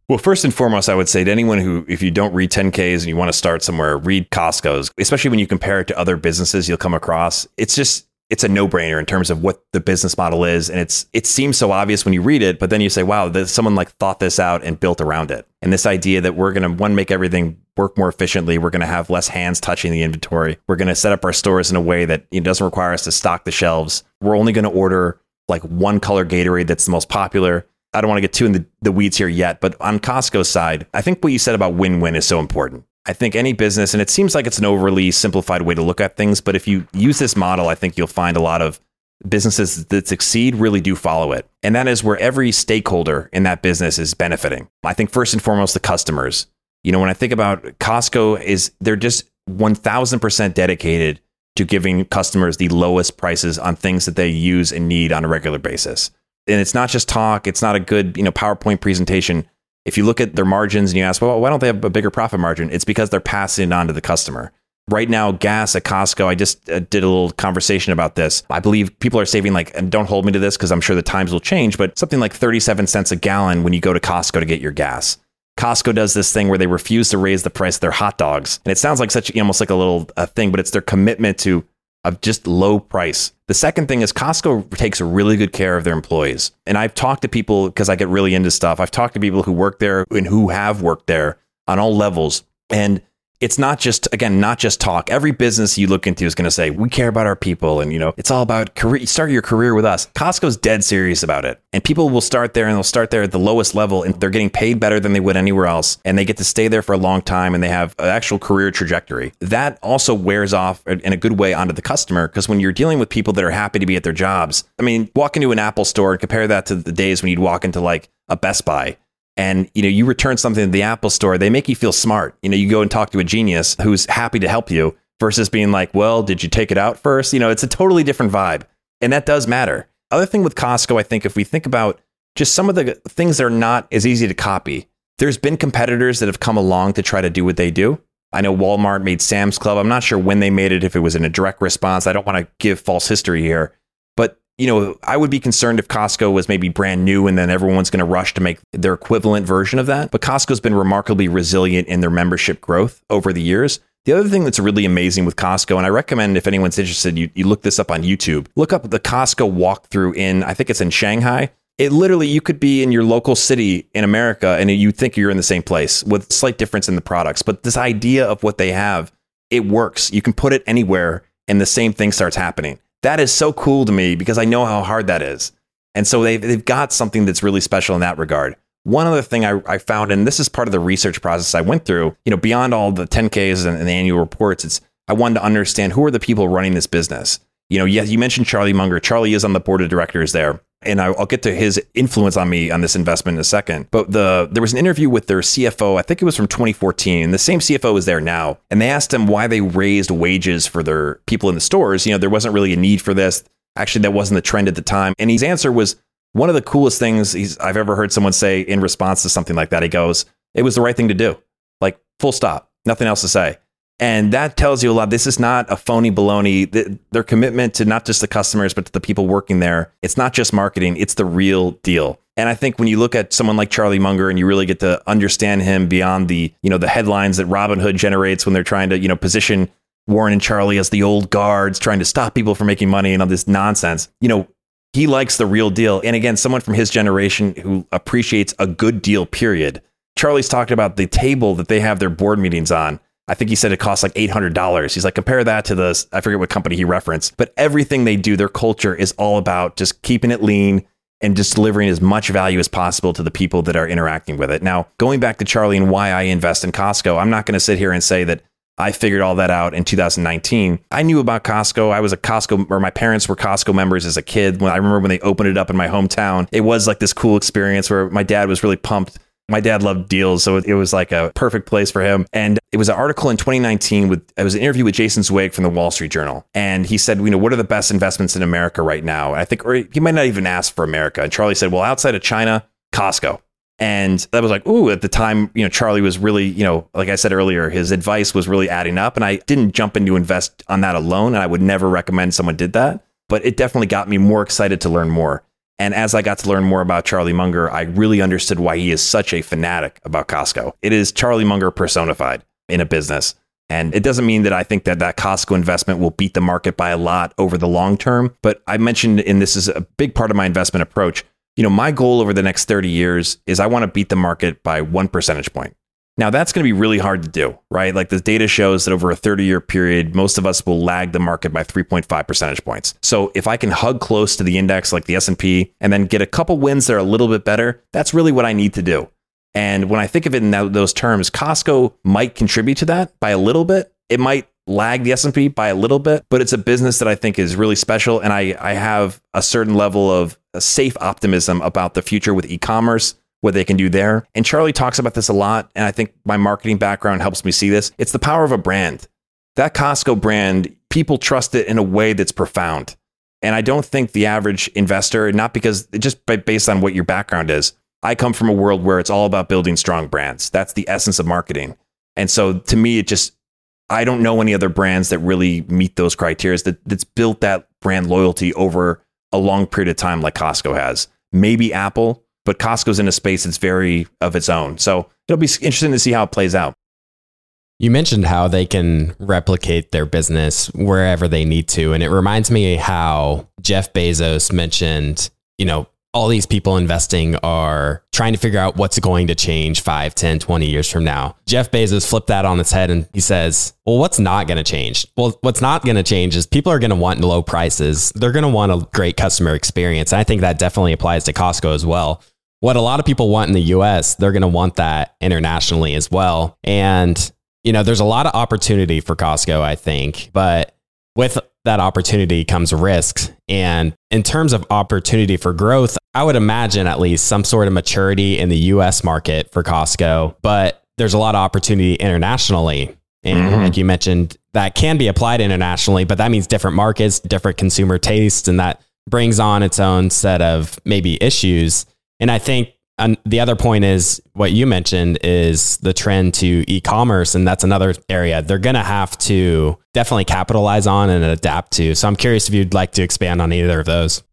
Speaker 2: Well, first and foremost, I would say to anyone who, if you don't read 10Ks and you want to start somewhere, read Costco's, especially when you compare it to other businesses you'll come across. It's just, it's a no-brainer in terms of what the business model is. And it's it seems so obvious when you read it but then you say wow that someone like thought this out and built around it. And this idea that we're going to one make everything work more efficiently. We're going to have less hands touching the inventory. We're going to set up our stores in a way that it doesn't require us to stock the shelves. We're only going to order like one color Gatorade that's the most popular. I don't want to get too in the, the weeds here yet, but on Costco's side, I think what you said about win win is so important. I think any business, and it seems like it's an overly simplified way to look at things, but if you use this model, I think you'll find a lot of businesses that succeed really do follow it. And that is where every stakeholder in that business is benefiting. I think first and foremost, the customers. You know, when I think about Costco is they're just 1000% dedicated to giving customers the lowest prices on things that they use and need on a regular basis. And it's not just talk, it's not a good, you know, PowerPoint presentation. If you look at their margins and you ask, well, why don't they have a bigger profit margin? It's because they're passing it on to the customer. Right now, gas at Costco, I just uh, did a little conversation about this. I believe people are saving like, and don't hold me to this because I'm sure the times will change, but something like 37 cents a gallon when you go to Costco to get your gas. Costco does this thing where they refuse to raise the price of their hot dogs. And it sounds like such almost like a little uh, thing, but it's their commitment to of just low price. The second thing is Costco takes really good care of their employees. And I've talked to people because I get really into stuff. I've talked to people who work there and who have worked there on all levels. And it's not just again not just talk. Every business you look into is going to say we care about our people and you know it's all about career start your career with us. Costco's dead serious about it and people will start there and they'll start there at the lowest level and they're getting paid better than they would anywhere else and they get to stay there for a long time and they have an actual career trajectory. That also wears off in a good way onto the customer because when you're dealing with people that are happy to be at their jobs i mean walk into an apple store and compare that to the days when you'd walk into like a best buy and you know you return something to the apple store they make you feel smart. You know you go and talk to a genius who's happy to help you versus being like well did you take it out first? You know it's a totally different vibe and that does matter. Other thing with costco i think if we think about just some of the things that are not as easy to copy there's been competitors that have come along to try to do what they do. I know walmart made sam's club. I'm not sure when they made it if it was in a direct response. I don't want to give false history here you know, I would be concerned if Costco was maybe brand new and then everyone's going to rush to make their equivalent version of that. But Costco's been remarkably resilient in their membership growth over the years. The other thing that's really amazing with Costco, and I recommend if anyone's interested, you, you look this up on YouTube. Look up the Costco walkthrough in, I think it's in Shanghai. It literally, you could be in your local city in America and you think you're in the same place with slight difference in the products. But this idea of what they have, it works. You can put it anywhere and the same thing starts happening that is so cool to me because I know how hard that is. And so they've, they've got something that's really special in that regard. One other thing I, I found, and this is part of the research process I went through, you know, beyond all the 10Ks and, and the annual reports, it's I wanted to understand who are the people running this business. You know, yes, you mentioned Charlie Munger. Charlie is on the board of directors there and I'll get to his influence on me on this investment in a second. But the there was an interview with their CFO. I think it was from 2014. And the same CFO is there now, and they asked him why they raised wages for their people in the stores. You know, there wasn't really a need for this. Actually, that wasn't the trend at the time. And his answer was one of the coolest things I've ever heard someone say in response to something like that. He goes, "It was the right thing to do." Like full stop. Nothing else to say. And that tells you a lot. This is not a phony baloney. Their commitment to not just the customers, but to the people working there, it's not just marketing, it's the real deal. And I think when you look at someone like Charlie Munger and you really get to understand him beyond the, you know, the headlines that Robinhood generates when they're trying to, you know, position Warren and Charlie as the old guards trying to stop people from making money and all this nonsense. You know, he likes the real deal. And again, someone from his generation who appreciates a good deal, period. Charlie's talking about the table that they have their board meetings on I think he said it costs like $800. He's like, compare that to the, I forget what company he referenced, but everything they do, their culture is all about just keeping it lean and just delivering as much value as possible to the people that are interacting with it. Now, going back to Charlie and why I invest in Costco, I'm not going to sit here and say that I figured all that out in 2019. I knew about Costco. I was a Costco, or my parents were Costco members as a kid. When I remember when they opened it up in my hometown, it was like this cool experience where my dad was really pumped my dad loved deals, so it was like a perfect place for him. And it was an article in 2019 with it was an interview with Jason Zweig from the Wall Street Journal, and he said, you know, what are the best investments in America right now? And I think, or he might not even ask for America. And Charlie said, well, outside of China, Costco. And that was like, ooh, at the time, you know, Charlie was really, you know, like I said earlier, his advice was really adding up. And I didn't jump in to invest on that alone. And I would never recommend someone did that. But it definitely got me more excited to learn more. And as I got to learn more about Charlie Munger, I really understood why he is such a fanatic about Costco. It is Charlie Munger personified in a business. And it doesn't mean that I think that that Costco investment will beat the market by a lot over the long term. But I mentioned, and this is a big part of my investment approach, you know, my goal over the next 30 years is I want to beat the market by one percentage point. Now, that's going to be really hard to do, right? Like the data shows that over a 30 year period, most of us will lag the market by 3.5 percentage points. So if I can hug close to the index like the S&P and then get a couple wins that are a little bit better, that's really what I need to do. And when I think of it in those terms, Costco might contribute to that by a little bit. It might lag the S&P by a little bit, but it's a business that I think is really special and I I have a certain level of safe optimism about the future with e-commerce what they can do there. And Charlie talks about this a lot. And I think my marketing background helps me see this. It's the power of a brand. That Costco brand, people trust it in a way that's profound. And I don't think the average investor, not because just based on what your background is, I come from a world where it's all about building strong brands. That's the essence of marketing. And so to me, it just, I don't know any other brands that really meet those criteria that, that's built that brand loyalty over a long period of time like Costco has. Maybe Apple, but Costco's in a space that's very of its own. So it'll be interesting to see how it plays out.
Speaker 3: You mentioned how they can replicate their business wherever they need to. And it reminds me how Jeff Bezos mentioned, you know, all these people investing are trying to figure out what's going to change 5, 10, 20 years from now. Jeff Bezos flipped that on its head and he says, Well, what's not going to change? Well, what's not going to change is people are going to want low prices. They're going to want a great customer experience. And I think that definitely applies to Costco as well. What a lot of people want in the US, they're going to want that internationally as well. And you know, there's a lot of opportunity for Costco, I think, but with that opportunity comes risks. And in terms of opportunity for growth, I would imagine at least some sort of maturity in the US market for Costco, but there's a lot of opportunity internationally. And mm-hmm. like you mentioned, that can be applied internationally, but that means different markets, different consumer tastes, and that brings on its own set of maybe issues. And I think the other point is what you mentioned is the trend to e-commerce and that's another area they're going to have to definitely capitalize on and adapt to so i'm curious if you'd like to expand on either of those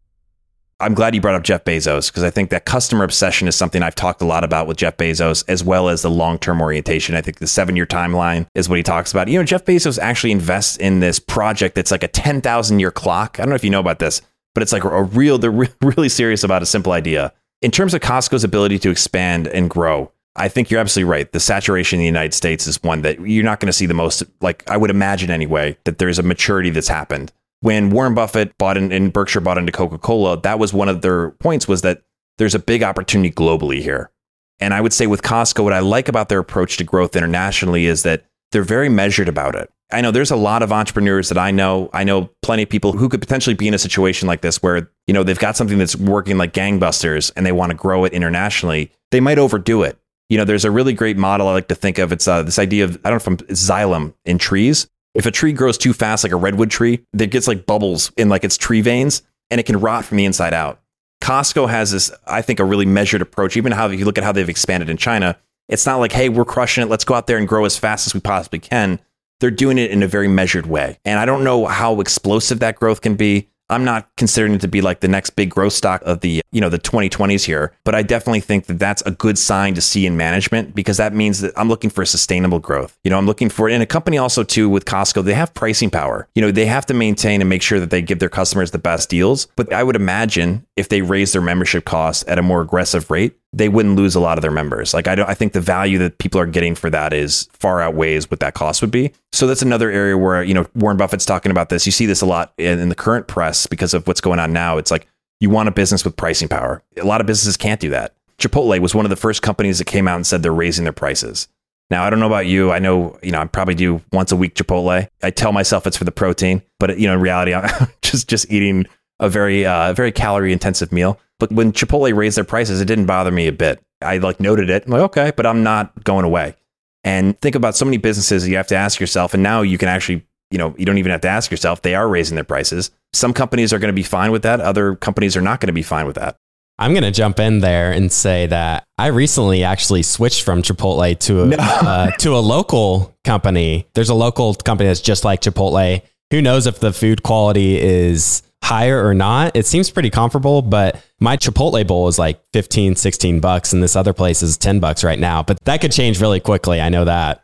Speaker 2: I'm glad you brought up Jeff Bezos because I think that customer obsession is something I've talked a lot about with Jeff Bezos, as well as the long term orientation. I think the seven year timeline is what he talks about. You know, Jeff Bezos actually invests in this project that's like a 10,000 year clock. I don't know if you know about this, but it's like a real, they're really serious about a simple idea in terms of Costco's ability to expand and grow, I think you're absolutely right. The saturation in the United States is one that you're not going to see the most, like I would imagine anyway, that there's a maturity that's happened. When Warren Buffett bought in, and Berkshire bought into Coca Cola, that was one of their points was that there's a big opportunity globally here. And I would say with Costco, what I like about their approach to growth internationally is that they're very measured about it. I know there's a lot of entrepreneurs that I know. I know plenty of people who could potentially be in a situation like this where, you know, they've got something that's working like gangbusters and they want to grow it internationally. They might overdo it. You know, there's a really great model I like to think of. It's uh, this idea of, I don't know, from xylem in trees. If a tree grows too fast, like a redwood tree, it gets like bubbles in like its tree veins and it can rot from the inside out. Costco has this, I think, a really measured approach. Even how, if you look at how they've expanded in China, it's not like, hey, we're crushing it. Let's go out there and grow as fast as we possibly can they're doing it in a very measured way. And I don't know how explosive that growth can be. I'm not considering it to be like the next big growth stock of the, you know, the 2020s here, but I definitely think that that's a good sign to see in management because that means that I'm looking for sustainable growth. You know, I'm looking for in a company also too with Costco, they have pricing power. You know, they have to maintain and make sure that they give their customers the best deals, but I would imagine if they raise their membership costs at a more aggressive rate, they wouldn't lose a lot of their members. Like I don't, I think the value that people are getting for that is far outweighs what that cost would be. So that's another area where you know Warren Buffett's talking about this. You see this a lot in, in the current press because of what's going on now. It's like you want a business with pricing power. A lot of businesses can't do that. Chipotle was one of the first companies that came out and said they're raising their prices. Now I don't know about you. I know you know I probably do once a week Chipotle. I tell myself it's for the protein, but you know in reality I'm just just eating a very uh, very calorie intensive meal. But when Chipotle raised their prices, it didn't bother me a bit. I like noted it. I'm like, okay, but I'm not going away. And think about so many businesses you have to ask yourself, and now you can actually, you know, you don't even have to ask yourself. They are raising their prices. Some companies are going to be fine with that. Other companies are not going to be fine with that.
Speaker 3: I'm going to jump in there and say that I recently actually switched from Chipotle to a, no. uh, to a local company. There's a local company that's just like Chipotle. Who knows if the food quality is higher or not. It seems pretty comparable, but my Chipotle bowl is like 15, 16 bucks and this other place is 10 bucks right now. But that could change really quickly. I know that.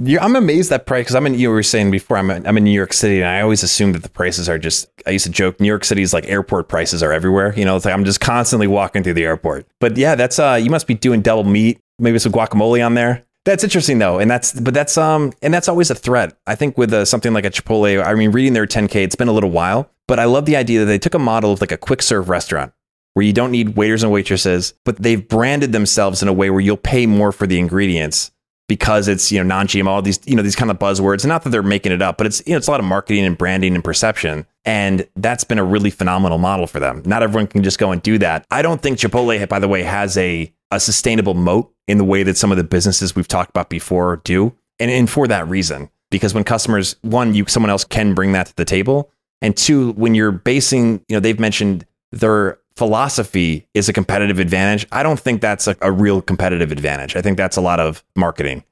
Speaker 2: Yeah, I'm amazed that price because I'm in. You were saying before I'm I'm in New York City, and I always assume that the prices are just. I used to joke New York City's like airport prices are everywhere. You know, it's like I'm just constantly walking through the airport. But yeah, that's uh, you must be doing double meat, maybe some guacamole on there. That's interesting though, and that's but that's um and that's always a threat. I think with uh, something like a Chipotle, I mean, reading their 10K, it's been a little while, but I love the idea that they took a model of like a quick serve restaurant where you don't need waiters and waitresses, but they've branded themselves in a way where you'll pay more for the ingredients because it's you know non-GMO, all these you know these kind of buzzwords. And not that they're making it up, but it's you know it's a lot of marketing and branding and perception, and that's been a really phenomenal model for them. Not everyone can just go and do that. I don't think Chipotle, by the way, has a a sustainable moat in the way that some of the businesses we've talked about before do, and and for that reason, because when customers one you someone else can bring that to the table, And two, when you're basing, you know, they've mentioned their philosophy is a competitive advantage. I don't think that's a, a real competitive advantage. I think that's a lot of marketing.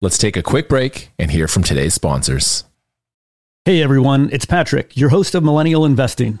Speaker 4: Let's take a quick break and hear from today's sponsors.
Speaker 5: Hey everyone, it's Patrick, your host of Millennial Investing.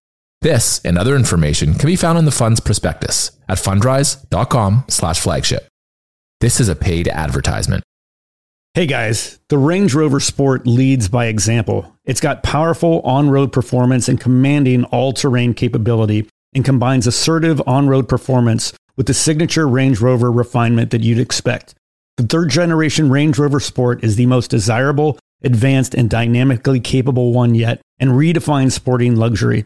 Speaker 4: This and other information can be found in the fund's prospectus at fundrise.com slash flagship. This is a paid advertisement.
Speaker 5: Hey guys, the Range Rover Sport leads by example. It's got powerful on road performance and commanding all terrain capability and combines assertive on road performance with the signature Range Rover refinement that you'd expect. The third generation Range Rover Sport is the most desirable, advanced, and dynamically capable one yet, and redefines sporting luxury.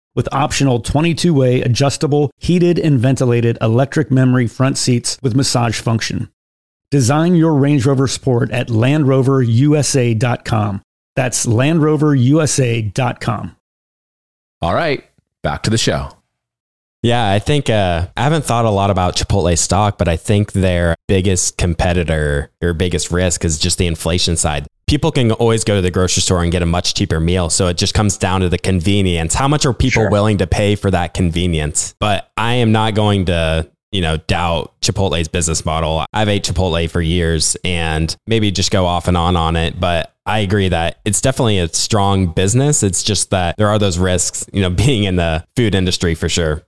Speaker 5: with optional 22 way adjustable, heated, and ventilated electric memory front seats with massage function. Design your Range Rover Sport at LandRoverUSA.com. That's LandRoverUSA.com.
Speaker 4: All right, back to the show.
Speaker 3: Yeah, I think uh, I haven't thought a lot about Chipotle stock, but I think their biggest competitor or biggest risk is just the inflation side. People can always go to the grocery store and get a much cheaper meal. So it just comes down to the convenience. How much are people
Speaker 2: Sure.
Speaker 3: willing to pay for that convenience? But I am not going to, you know, doubt Chipotle's business model. I've ate Chipotle for years and maybe just go off and on on it. But I agree that it's definitely a strong business. It's just that there are those risks, you know, being in the food industry for sure.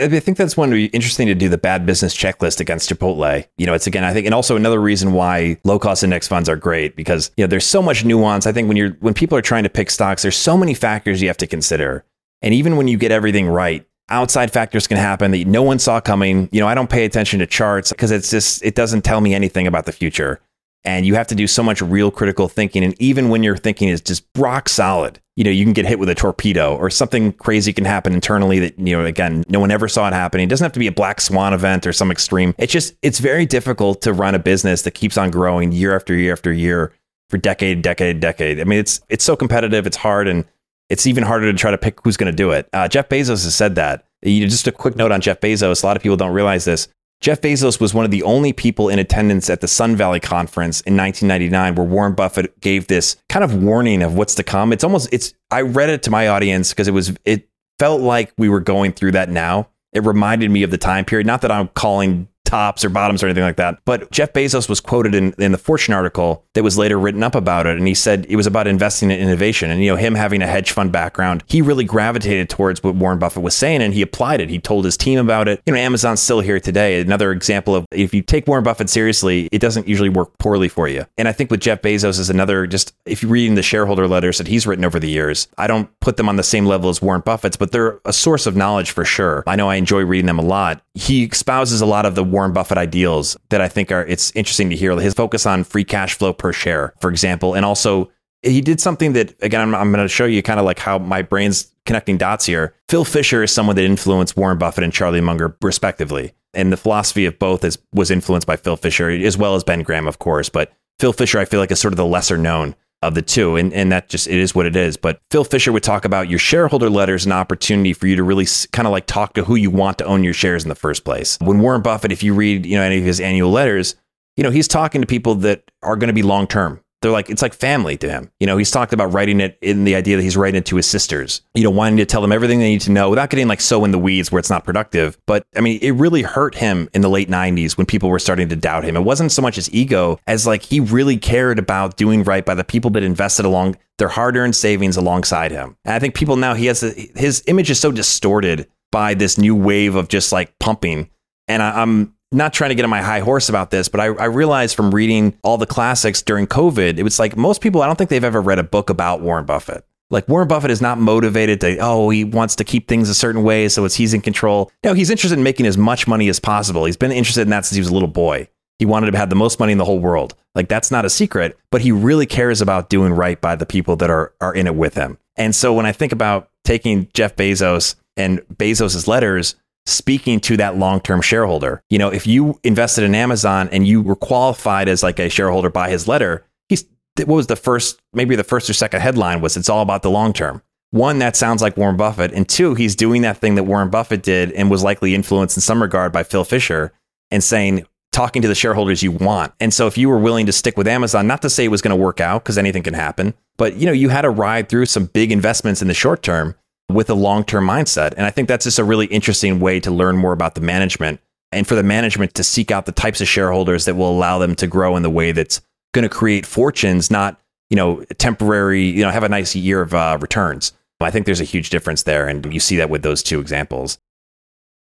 Speaker 2: I think that's one interesting to do the bad business checklist against Chipotle. You know, it's again, I think, and also another reason why low cost index funds are great because you know there's so much nuance. I think when you're when people are trying to pick stocks, there's so many factors you have to consider, and even when you get everything right, outside factors can happen that no one saw coming. You know, I don't pay attention to charts because it's just it doesn't tell me anything about the future. And you have to do so much real critical thinking. And even when your thinking is just rock solid, you know, you can get hit with a torpedo or something crazy can happen internally that, you know, again, no one ever saw it happening. It doesn't have to be a black swan event or some extreme. It's just, it's very difficult to run a business that keeps on growing year after year after year for decade, decade, decade. I mean, it's, it's so competitive. It's hard. And it's even harder to try to pick who's going to do it. Uh, Jeff Bezos has said that. You know, just a quick note on Jeff Bezos. A lot of people don't realize this. Jeff Bezos was one of the only people in attendance at the Sun Valley conference in 1999 where Warren Buffett gave this kind of warning of what's to come. It's almost it's I read it to my audience because it was it felt like we were going through that now. It reminded me of the time period. Not that I'm calling tops or bottoms or anything like that. But Jeff Bezos was quoted in, in the Fortune article that was later written up about it. And he said it was about investing in innovation. And, you know, him having a hedge fund background, he really gravitated towards what Warren Buffett was saying and he applied it. He told his team about it. You know, Amazon's still here today. Another example of if you take Warren Buffett seriously, it doesn't usually work poorly for you. And I think with Jeff Bezos is another just if you're reading the shareholder letters that he's written over the years, I don't put them on the same level as Warren Buffett's, but they're a source of knowledge for sure. I know I enjoy reading them a lot. He espouses a lot of the Warren Buffett ideals that I think are it's interesting to hear. His focus on free cash flow per share, for example, and also he did something that again I'm, I'm going to show you kind of like how my brain's connecting dots here. Phil Fisher is someone that influenced Warren Buffett and Charlie Munger respectively, and the philosophy of both is was influenced by Phil Fisher as well as Ben Graham, of course. But Phil Fisher, I feel like, is sort of the lesser known of the two. And, and that just, it is what it is. But Phil Fisher would talk about your shareholder letters, an opportunity for you to really kind of like talk to who you want to own your shares in the first place. When Warren Buffett, if you read, you know, any of his annual letters, you know, he's talking to people that are going to be long term they're like it's like family to him. You know, he's talked about writing it in the idea that he's writing it to his sisters. You know, wanting to tell them everything they need to know without getting like so in the weeds where it's not productive. But I mean, it really hurt him in the late '90s when people were starting to doubt him. It wasn't so much his ego as like he really cared about doing right by the people that invested along their hard-earned savings alongside him. And I think people now he has a, his image is so distorted by this new wave of just like pumping. And I, I'm not trying to get on my high horse about this, but I, I realized from reading all the classics during COVID, it was like most people, I don't think they've ever read a book about Warren Buffett. Like Warren Buffett is not motivated to, oh, he wants to keep things a certain way, so it's he's in control. No, he's interested in making as much money as possible. He's been interested in that since he was a little boy. He wanted to have the most money in the whole world. Like that's not a secret, but he really cares about doing right by the people that are are in it with him. And so when I think about taking Jeff Bezos and Bezos's letters, speaking to that long-term shareholder. You know, if you invested in Amazon and you were qualified as like a shareholder by his letter, he's what was the first maybe the first or second headline was it's all about the long term. One that sounds like Warren Buffett and two he's doing that thing that Warren Buffett did and was likely influenced in some regard by Phil Fisher and saying talking to the shareholders you want. And so if you were willing to stick with Amazon, not to say it was going to work out because anything can happen, but you know, you had to ride through some big investments in the short term with a long term mindset. And I think that's just a really interesting way to learn more about the management and for the management to seek out the types of shareholders that will allow them to grow in the way that's going to create fortunes, not, you know, temporary, you know, have a nice year of uh, returns. I think there's a huge difference there. And you see that with those two examples.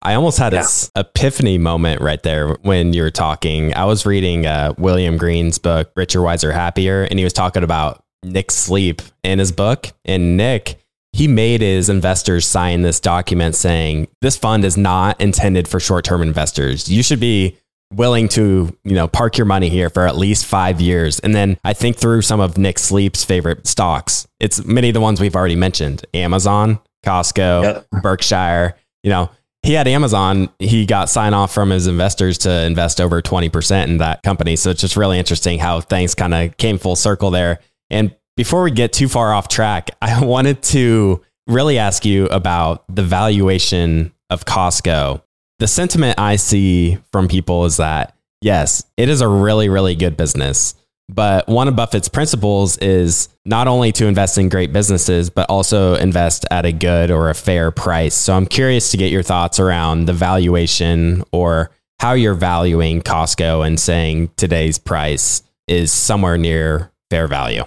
Speaker 3: I almost had yeah. this epiphany moment right there when you were talking. I was reading uh, William Green's book, Richer, Wiser, Happier, and he was talking about Nick Sleep in his book. And Nick, he made his investors sign this document saying this fund is not intended for short-term investors. You should be willing to, you know, park your money here for at least 5 years. And then I think through some of Nick Sleep's favorite stocks. It's many of the ones we've already mentioned. Amazon, Costco, yep. Berkshire, you know, he had Amazon. He got sign off from his investors to invest over 20% in that company. So it's just really interesting how things kind of came full circle there. And before we get too far off track, I wanted to really ask you about the valuation of Costco. The sentiment I see from people is that, yes, it is a really, really good business. But one of Buffett's principles is not only to invest in great businesses, but also invest at a good or a fair price. So I'm curious to get your thoughts around the valuation or how you're valuing Costco and saying today's price is somewhere near fair value.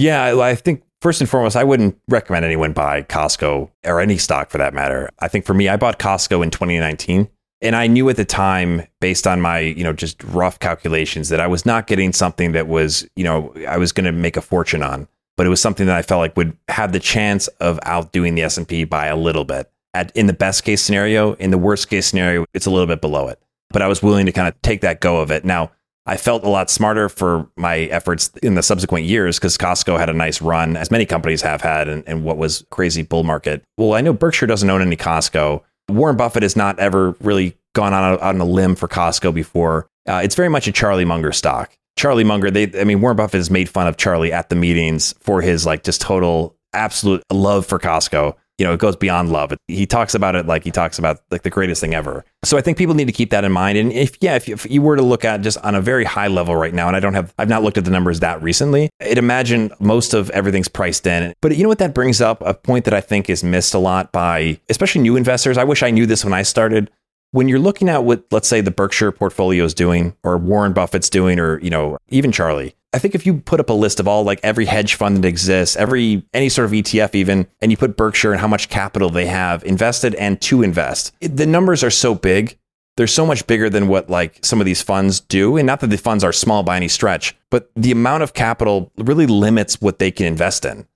Speaker 2: Yeah, I think first and foremost, I wouldn't recommend anyone buy Costco or any stock for that matter. I think for me, I bought Costco in 2019. And I knew at the time, based on my, you know, just rough calculations, that I was not getting something that was, you know, I was going to make a fortune on. But it was something that I felt like would have the chance of outdoing the S&P by a little bit. At, in the best case scenario, in the worst case scenario, it's a little bit below it. But I was willing to kind of take that go of it. Now, I felt a lot smarter for my efforts in the subsequent years because Costco had a nice run, as many companies have had, in, what was crazy bull market. Well, I know Berkshire doesn't own any Costco. Warren Buffett has not ever really gone on a, on a limb for Costco before. Uh, it's very much a Charlie Munger stock. Charlie Munger, they, I mean, Warren Buffett has made fun of Charlie at the meetings for his like just total absolute love for Costco you know, it goes beyond love. He talks about it like he talks about like the greatest thing ever. So I think people need to keep that in mind. And if yeah, if, if you were to look at just on a very high level right now, and I don't have, I've not looked at the numbers that recently. I'd imagine most of everything's priced in. But you know what? That brings up a point that I think is missed a lot by especially new investors. I wish I knew this when I started when you're looking at what let's say the Berkshire portfolio is doing or Warren Buffett's doing or you know even Charlie I think if you put up a list of all like every hedge fund that exists every any sort of ETF even and you put Berkshire and how much capital they have invested and to invest the numbers are so big. They're so much bigger than what like some of these funds do. And not that the funds are small by any stretch but the amount of capital really limits what they can invest in.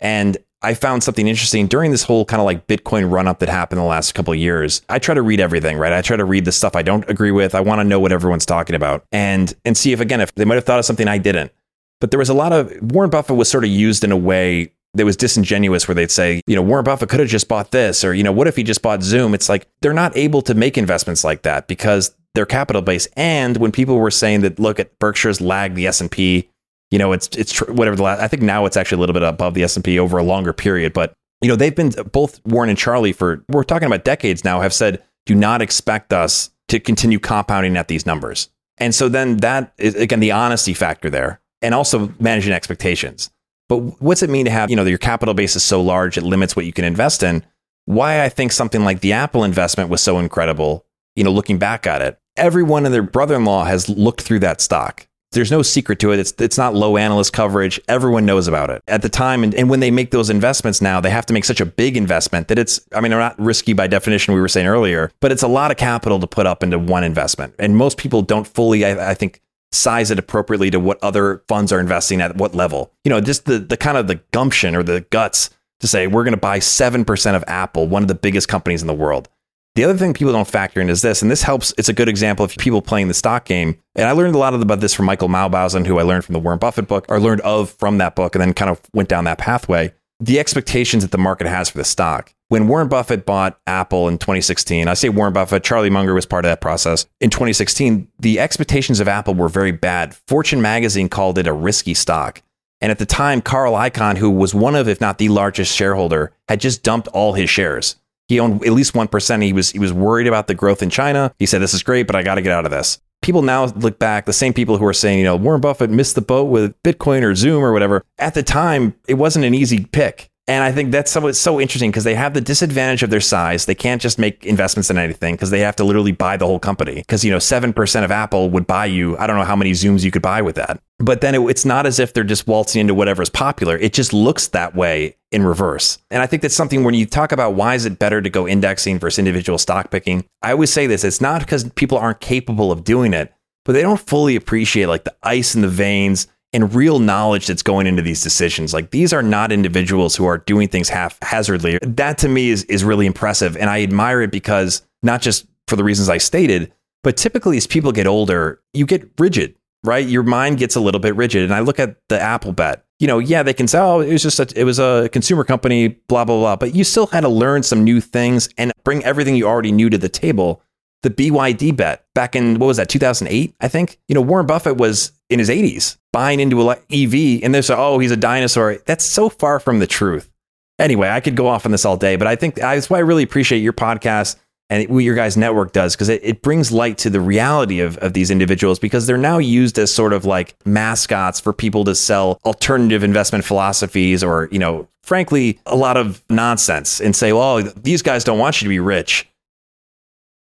Speaker 2: And I found something interesting during this whole kind of like Bitcoin run up that happened the last couple of years. I try to read everything, right? I try to read the stuff I don't agree with. I want to know what everyone's talking about and and see if again if they might have thought of something I didn't. But there was a lot of Warren Buffett was sort of used in a way that was disingenuous where they'd say, you know, Warren Buffett could have just bought this or you know, what if he just bought Zoom? It's like they're not able to make investments like that because their capital base and when people were saying that look at Berkshire's lag the S&P you know, it's it's tr- whatever the last. I think now it's actually a little bit above the S and P over a longer period. But you know, they've been both Warren and Charlie for we're talking about decades now. Have said, do not expect us to continue compounding at these numbers. And so then that is again the honesty factor there, and also managing expectations. But what's it mean to have you know your capital base is so large it limits what you can invest in? Why I think something like the Apple investment was so incredible. You know, looking back at it, everyone and their brother-in-law has looked through that stock there's no secret to it. It's it's not low analyst coverage. Everyone knows about it at the time. And, and when they make those investments now, they have to make such a big investment that it's, I mean, they're not risky by definition, we were saying earlier, but it's a lot of capital to put up into one investment. And most people don't fully, I, I think, size it appropriately to what other funds are investing at what level. You know, just the, the kind of the gumption or the guts to say, we're going to buy 7% of Apple, one of the biggest companies in the world. The other thing people don't factor in is this, and this helps. It's a good example of people playing the stock game. And I learned a lot about this from Michael Mauboussin, who I learned from the Warren Buffett book, or learned of from that book, and then kind of went down that pathway. The expectations that the market has for the stock. When Warren Buffett bought Apple in 2016, I say Warren Buffett, Charlie Munger was part of that process. In 2016, the expectations of Apple were very bad. Fortune magazine called it a risky stock. And at the time, Carl Icahn, who was one of, if not the largest shareholder, had just dumped all his shares. He owned at least 1%. He was, he was worried about the growth in China. He said, This is great, but I got to get out of this. People now look back, the same people who are saying, you know, Warren Buffett missed the boat with Bitcoin or Zoom or whatever. At the time, it wasn't an easy pick. And I think that's so, so interesting because they have the disadvantage of their size. They can't just make investments in anything because they have to literally buy the whole company. Because, you know, 7% of Apple would buy you, I don't know how many Zooms you could buy with that. But then it, it's not as if they're just waltzing into whatever's popular. It just looks that way in reverse. And I think that's something when you talk about why is it better to go indexing versus individual stock picking, I always say this it's not because people aren't capable of doing it, but they don't fully appreciate like the ice in the veins and real knowledge that's going into these decisions. Like these are not individuals who are doing things haphazardly. That to me is is really impressive, and I admire it because not just for the reasons I stated, but typically as people get older, you get rigid, right? Your mind gets a little bit rigid. And I look at the Apple bet. You know, yeah, they can say, "Oh, it was just a, it was a consumer company, blah blah blah," but you still had to learn some new things and bring everything you already knew to the table the BYD bet back in what was that 2008 I think you know Warren Buffett was in his 80s buying into an EV and they say, oh, he's a dinosaur. That's so far from the truth. Anyway, I could go off on this all day, but I think that's why I really appreciate your podcast and what your guys' network does because it, it brings light to the reality of, of these individuals because they're now used as sort of like mascots for people to sell alternative investment philosophies or, you know, frankly, a lot of nonsense and say, well, these guys don't want you to be rich.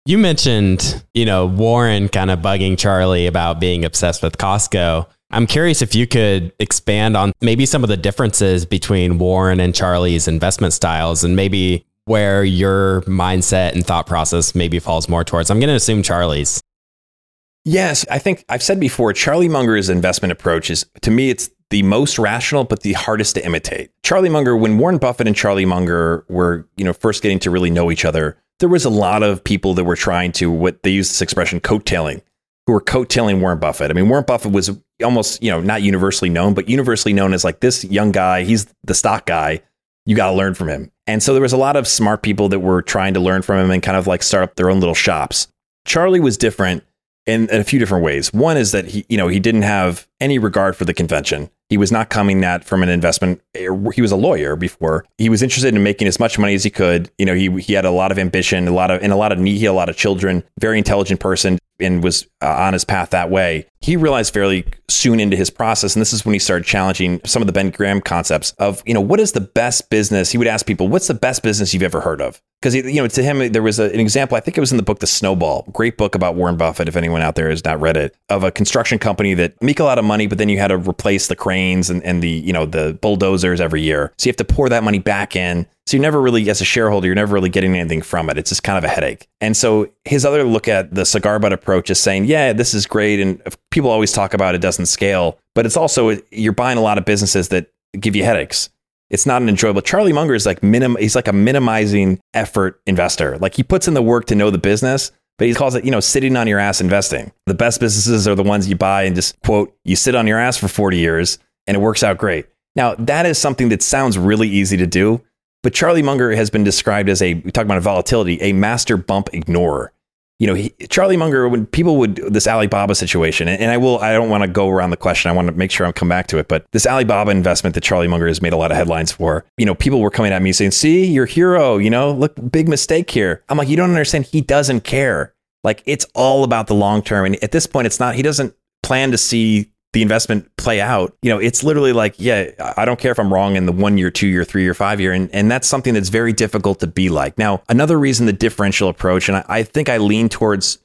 Speaker 3: You mentioned, you know, Warren kind of bugging Charlie about being obsessed with Costco. I'm curious if you could expand on maybe some of the differences between Warren and Charlie's investment styles and maybe where your mindset and thought process maybe falls more towards. I'm going to assume Charlie's.
Speaker 2: Yes, I think I've said before, Charlie Munger's investment approach is, to me, it's the most rational, but the hardest to imitate. Charlie Munger, when Warren Buffett and Charlie Munger were, you know, first getting to really know each other, there was a lot of people that were trying to what they use this expression coattailing, who were coattailing Warren Buffett. I mean, Warren Buffett was almost, you know, not universally known, but universally known as like this young guy, he's the stock guy. You got to learn from him. And so there was a lot of smart people that were trying to learn from him and kind of like start up their own little shops. Charlie was different in, in a few different ways. One is that he, you know, he didn't have any regard for the convention. He was not coming that from an investment. Eh, he was a lawyer before. He was interested in making as much money as he could. You know, he he had a lot of ambition, a lot of and a lot of need. He had a lot of children. Very intelligent person, and was uh, on his path that way. He realized fairly soon into his process, and this is when he started challenging some of the Ben Graham concepts of, you know, what is the best business? He would ask people, "What's the best business you've ever heard of?" Because you know, to him, there was a, an example. I think it was in the book The Snowball, great book about Warren Buffett. If anyone out there has not read it, of a construction company that make a lot of money, but then you had to replace the cranes and, and the you know the bulldozers every year, so you have to pour that money back in so you're never really, as a shareholder, you're never really getting anything from it. It's just kind of a headache. And so his other look at the cigar butt approach is saying, yeah, this is great. And people always talk about it doesn't scale, but it's also, you're buying a lot of businesses that give you headaches. it's not an enjoyable. Charlie Munger is like minim. He's like a minimizing effort investor. Like he puts in the work to know the business, but he calls it, you know, sitting on your ass investing. The best businesses are the ones you buy and just quote, you sit on your ass for 40 years and it works out great. Now, that is something that sounds really easy to do, but Charlie Munger has been described as a, we talk about a volatility, a master bump ignorer you know, he, Charlie Munger, when people would this Alibaba situation, and, and I will, I don't want to go around the question. I want to make sure I come back to it. But this Alibaba investment that Charlie Munger has made a lot of headlines for, you know, people were coming at me saying, "See, your hero, you know, look, big mistake here." I'm like, you don't understand. He doesn't care. Like it's all about the long term, and at this point, it's not. He doesn't plan to see the investment play out, you know, it's literally like, yeah, I don't care if I'm wrong in the one year, two year, three year, five year. And, and that's something that's very difficult to be like. Now, another reason the differential approach, and I, I think I lean towards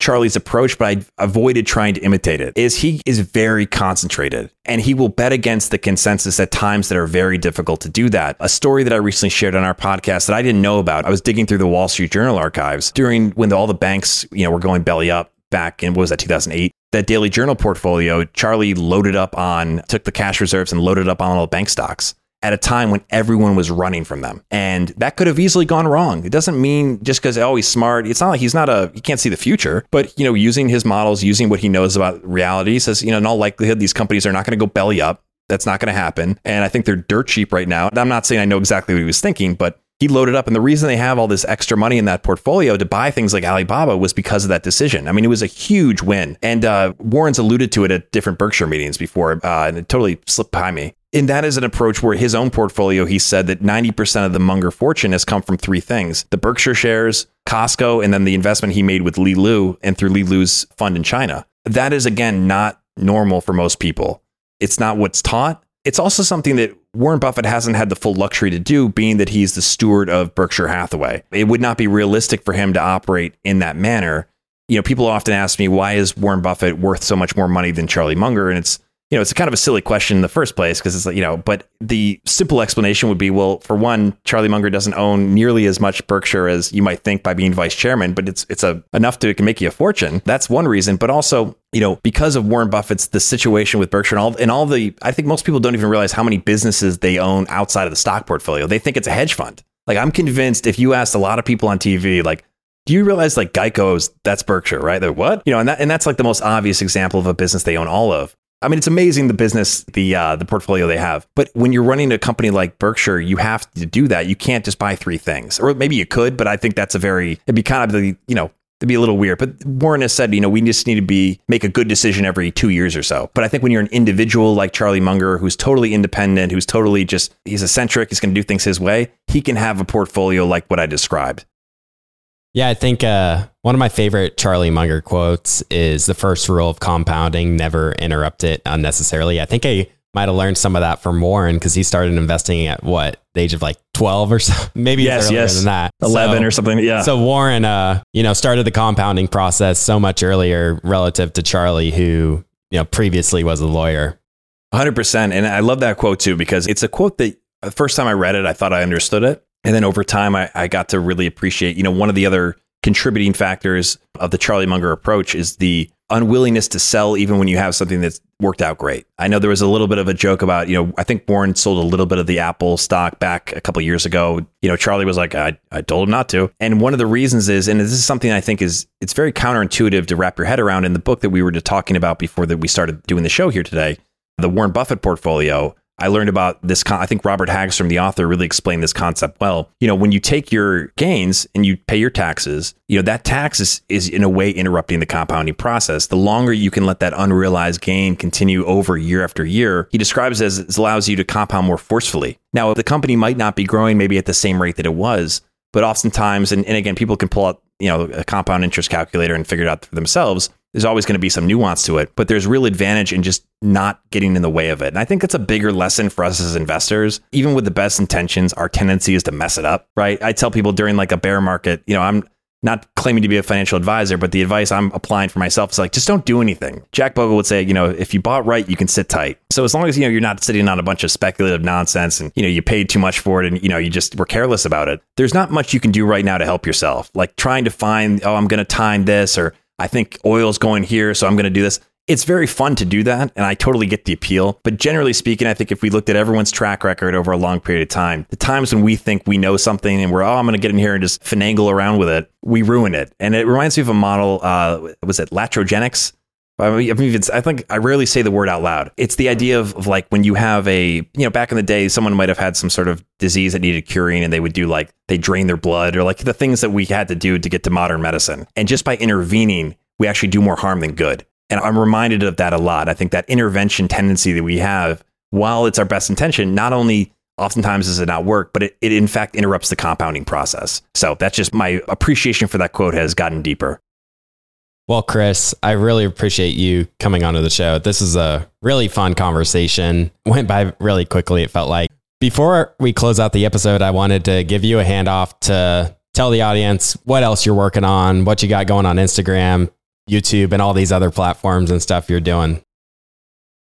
Speaker 2: Charlie's approach, but I avoided trying to imitate it, is he is very concentrated and he will bet against the consensus at times that are very difficult to do that. A story that I recently shared on our podcast that I didn't know about, I was digging through the Wall Street Journal archives during when all the banks, you know, were going belly up back in what was that 2008 that daily journal portfolio charlie loaded up on took the cash reserves and loaded up on all the bank stocks at a time when everyone was running from them. And that could have easily gone wrong. It doesn't mean just because oh he's smart it's not like he's not a he can't see the future but you know using his models using what he knows about reality says you know in all likelihood these companies are not going to go belly up. That's not going to happen. And i think they're dirt cheap right now. I'm not saying i know exactly what he was thinking but he loaded up. And the reason they have all this extra money in that portfolio to buy things like Alibaba was because of that decision. I mean, it was a huge win. And uh, Warren's alluded to it at different Berkshire meetings before, uh, and it totally slipped by me. And that is an approach where his own portfolio, he said that 90% of the Munger fortune has come from three things the Berkshire shares, Costco, and then the investment he made with Li Lu and through Li Lu's fund in China. That is, again, not normal for most people. It's not what's taught. It's also something that Warren Buffett hasn't had the full luxury to do, being that he's the steward of Berkshire Hathaway. It would not be realistic for him to operate in that manner. You know, people often ask me, why is Warren Buffett worth so much more money than Charlie Munger? And it's you know, it's kind of a silly question in the first place because it's like, you know, but the simple explanation would be, well, for one, Charlie Munger doesn't own nearly as much Berkshire as you might think by being vice chairman, but it's it's a enough to it can make you a fortune. That's one reason, but also, you know, because of Warren Buffett's the situation with Berkshire and all and all the I think most people don't even realize how many businesses they own outside of the stock portfolio. They think it's a hedge fund. Like I'm convinced if you asked a lot of people on TV, like do you realize like Geico's that's Berkshire, right? They're what? You know, and that and that's like the most obvious example of a business they own all of. I mean, it's amazing the business, the uh, the portfolio they have. But when you're running a company like Berkshire, you have to do that. You can't just buy three things, or maybe you could, but I think that's a very it'd be kind of the you know it'd be a little weird. But Warren has said, you know, we just need to be make a good decision every two years or so. But I think when you're an individual like Charlie Munger, who's totally independent, who's totally just he's eccentric, he's going to do things his way, he can have a portfolio like what I described.
Speaker 3: Yeah, I think uh, one of my favorite Charlie Munger quotes is the first rule of compounding never interrupt it unnecessarily. I think I might have learned some of that from Warren because he started investing at what the age of like 12 or so, maybe
Speaker 2: yes,
Speaker 3: earlier
Speaker 2: yes.
Speaker 3: than that.
Speaker 2: 11
Speaker 3: so,
Speaker 2: or something. Yeah.
Speaker 3: So Warren, uh, you know, started the compounding process so much earlier relative to Charlie, who, you know, previously was a lawyer.
Speaker 2: 100%. And I love that quote too, because it's a quote that the first time I read it, I thought I understood it. And then over time, I, I got to really appreciate, you know, one of the other contributing factors of the Charlie Munger approach is the unwillingness to sell even when you have something that's worked out great. I know there was a little bit of a joke about, you know, I think Warren sold a little bit of the Apple stock back a couple years ago. You know, Charlie was like, I, I told him not to. And one of the reasons is, and this is something I think is, it's very counterintuitive to wrap your head around in the book that we were talking about before that we started doing the show here today, the Warren Buffett portfolio I learned about this. Con- I think Robert Hagstrom, the author, really explained this concept well. You know, when you take your gains and you pay your taxes, you know, that tax is, is in a way interrupting the compounding process. The longer you can let that unrealized gain continue over year after year, he describes as it allows you to compound more forcefully. Now, the company might not be growing maybe at the same rate that it was, but oftentimes, and, and again, people can pull out, you know, a compound interest calculator and figure it out for themselves there's always going to be some nuance to it, but there's real advantage in just not getting in the way of it. And I think that's a bigger lesson for us as investors. Even with the best intentions, our tendency is to mess it up, right? I tell people during like a bear market, you know, I'm not claiming to be a financial advisor, but the advice I'm applying for myself is like, just don't do anything. Jack Bogle would say, you know, if you bought right, you can sit tight. So as long as, you know, you're not sitting on a bunch of speculative nonsense and, you know, you paid too much for it and, you know, you just were careless about it, there's not much you can do right now to help yourself. Like trying to find, oh, I'm going to time this or I think oil's going here, so I'm going to do this. it's very fun to do that. And I totally get the appeal. But generally speaking, I think if we looked at everyone's track record over a long period of time, the times when we think we know something and we're, oh, I'm going to get in here and just finagle around with it, we ruin it. And it reminds me of a model, uh, was it Iatrogenics? I mean, it's, I think I rarely say the word out loud. It's the idea of, of, like when you have a, you know, back in the day, someone might have had some sort of disease that needed curing and they would do like, they drain their blood or like the things that we had to do to get to modern medicine. And just by intervening, we actually do more harm than good. And I'm reminded of that a lot. I think that intervention tendency that we have, while it's our best intention, not only oftentimes does it not work, but it, it in fact interrupts the compounding process. So that's just my appreciation for that quote has gotten deeper.
Speaker 3: Well, Chris, I really appreciate you coming onto the show. This is a really fun conversation. Went by really quickly, it felt like. Before we close out the episode, I wanted to give you a handoff to tell the audience what else you're working on, what you got going on Instagram, YouTube, and all these other platforms and stuff you're doing.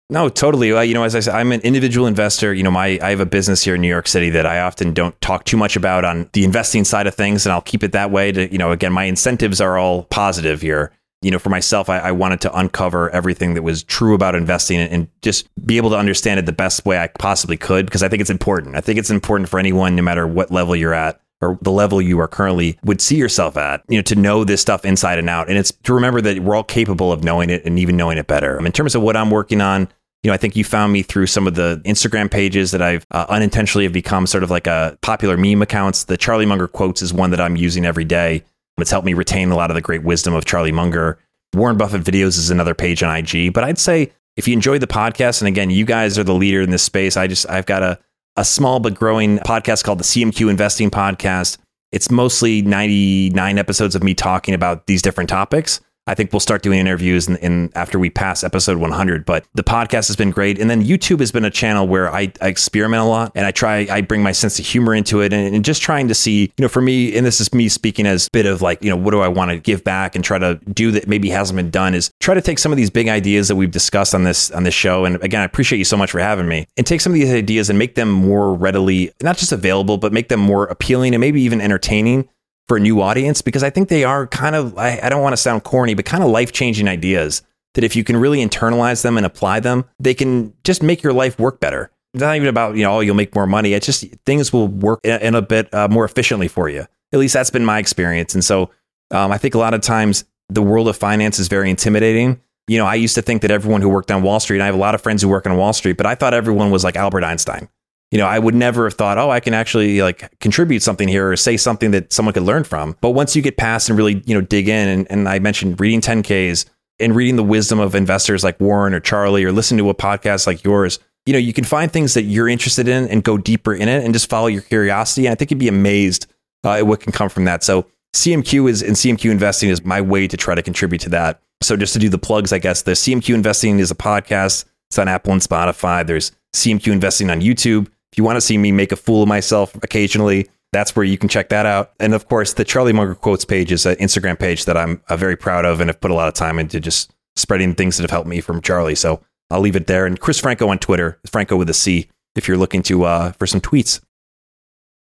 Speaker 2: No, totally. Uh, you know, as I said, I'm an individual investor. You know, my I have a business here in New York City that I often don't talk too much about on the investing side of things, and I'll keep it that way. To you know, again, my incentives are all positive here you know, for myself, I, I, wanted to uncover everything that was true about investing and, and, just be able to understand it the best way I possibly could because I think it's important. I think it's important for anyone, no matter what level you're at or the level you are currently would see yourself at, you know, to know this stuff inside and out. And it's to remember that we're all capable of knowing it and even knowing it better. in terms of what I'm working on, you know, I think you found me through some of the Instagram pages that I've uh, unintentionally have become sort of like a popular meme accounts. The Charlie Munger quotes is one that I'm using every day it's helped me retain a lot of the great wisdom of Charlie Munger. Warren Buffett videos is another page on IG. But I'd say if you enjoy the podcast, and again, you guys are the leader in this space. I just I've got a a small but growing podcast called the CMQ Investing Podcast. It's mostly 99 episodes of me talking about these different topics. I think we'll start doing interviews in, in, after we pass episode 100. But the podcast has been great, and then YouTube has been a channel where I, I experiment a lot, and I try I bring my sense of humor into it, and, and, just trying to see, you know, for me, and this is me speaking as a bit of like, you know, what do I want to give back and try to do that maybe hasn't been done is try to take some of these big ideas that we've discussed on this on this show, and again, I appreciate you so much for having me, and take some of these ideas and make them more readily not just available, but make them more appealing and maybe even entertaining for a new audience because I think they are kind of, I, I don't want to sound corny, but kind of life changing ideas that if you can really internalize them and apply them, they can just make your life work better. It's not even about, you know, oh, you'll make more money. It's just things will work in a bit uh, more efficiently for you. At least that's been my experience. And so um, I think a lot of times the world of finance is very intimidating. You know, I used to think that everyone who worked on Wall Street, I have a lot of friends who work on Wall Street, but I thought everyone was like Albert Einstein you know, I would never have thought, oh, I can actually like contribute something here or say something that someone could learn from. But once you get past and really, you know, dig in, and, and I mentioned reading 10Ks and reading the wisdom of investors like Warren or Charlie or listening to a podcast like yours, you know, you can find things that you're interested in and go deeper in it and just follow your curiosity. And I think you'd be amazed uh, at what can come from that. So CMQ is and CMQ investing is my way to try to contribute to that. So just to do the plugs, I guess the CMQ investing is a podcast. It's on Apple and Spotify. There's CMQ investing on YouTube. If you want to see me make a fool of myself occasionally, that's where you can check that out. And of course, the Charlie Munger quotes page is an Instagram page that I'm uh, very proud of and have put a lot of time into just spreading things that have helped me from Charlie. So I'll leave it there. And Chris Franco on Twitter, Franco with a C, if you're looking to uh, for some tweets.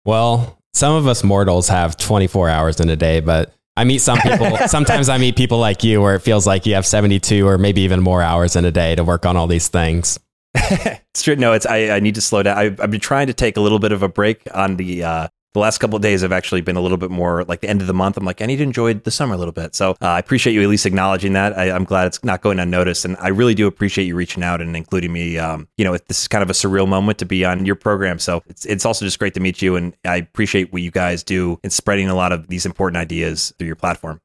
Speaker 3: Well, some of us mortals have 24 hours in a day, but I meet some people. sometimes I meet people like you, where it feels like you have 72 or maybe even more hours in a day to work on all these things.
Speaker 2: it's true. No, it's I, I need to slow down. I, have been trying to take a little bit of a break on the uh, the last couple of days. I've actually been a little bit more like the end of the month. I'm like I need to enjoy the summer a little bit. So uh, I appreciate you at least acknowledging that. I, am glad it's not going unnoticed, and I really do appreciate you reaching out and including me. Um, you know, this is kind of a surreal moment to be on your program. So it's it's also just great to meet you, and I appreciate what you guys do in spreading a lot of these important ideas through your platform.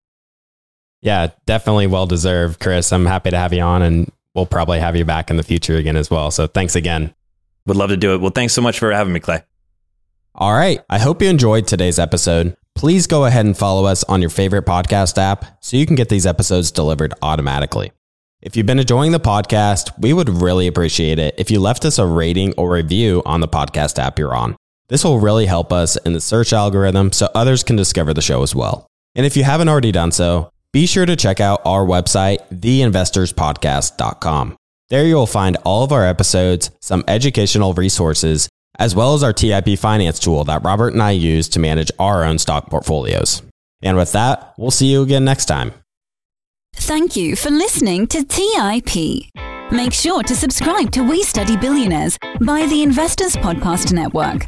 Speaker 3: Yeah, definitely well deserved, Chris. I'm happy to have you on and we'll probably have you back in the future again as well. So thanks again.
Speaker 2: Would love to do it. Well, thanks so much for having me, Clay.
Speaker 3: All right. I hope you enjoyed today's episode. Please go ahead and follow us on your favorite podcast app so you can get these episodes delivered automatically. If you've been enjoying the podcast, we would really appreciate it if you left us a rating or review on the podcast app you're on. This will really help us in the search algorithm so others can discover the show as well. And if you haven't already done so, be sure to check out our website, theinvestorspodcast.com. There you'll find all of our episodes, some educational resources, as well as our TIP finance tool that Robert and I use to manage our own stock portfolios. And with that, we'll see you again next time.
Speaker 1: Thank you for listening to TIP. Make sure to subscribe to We Study Billionaires by the Investors Podcast Network.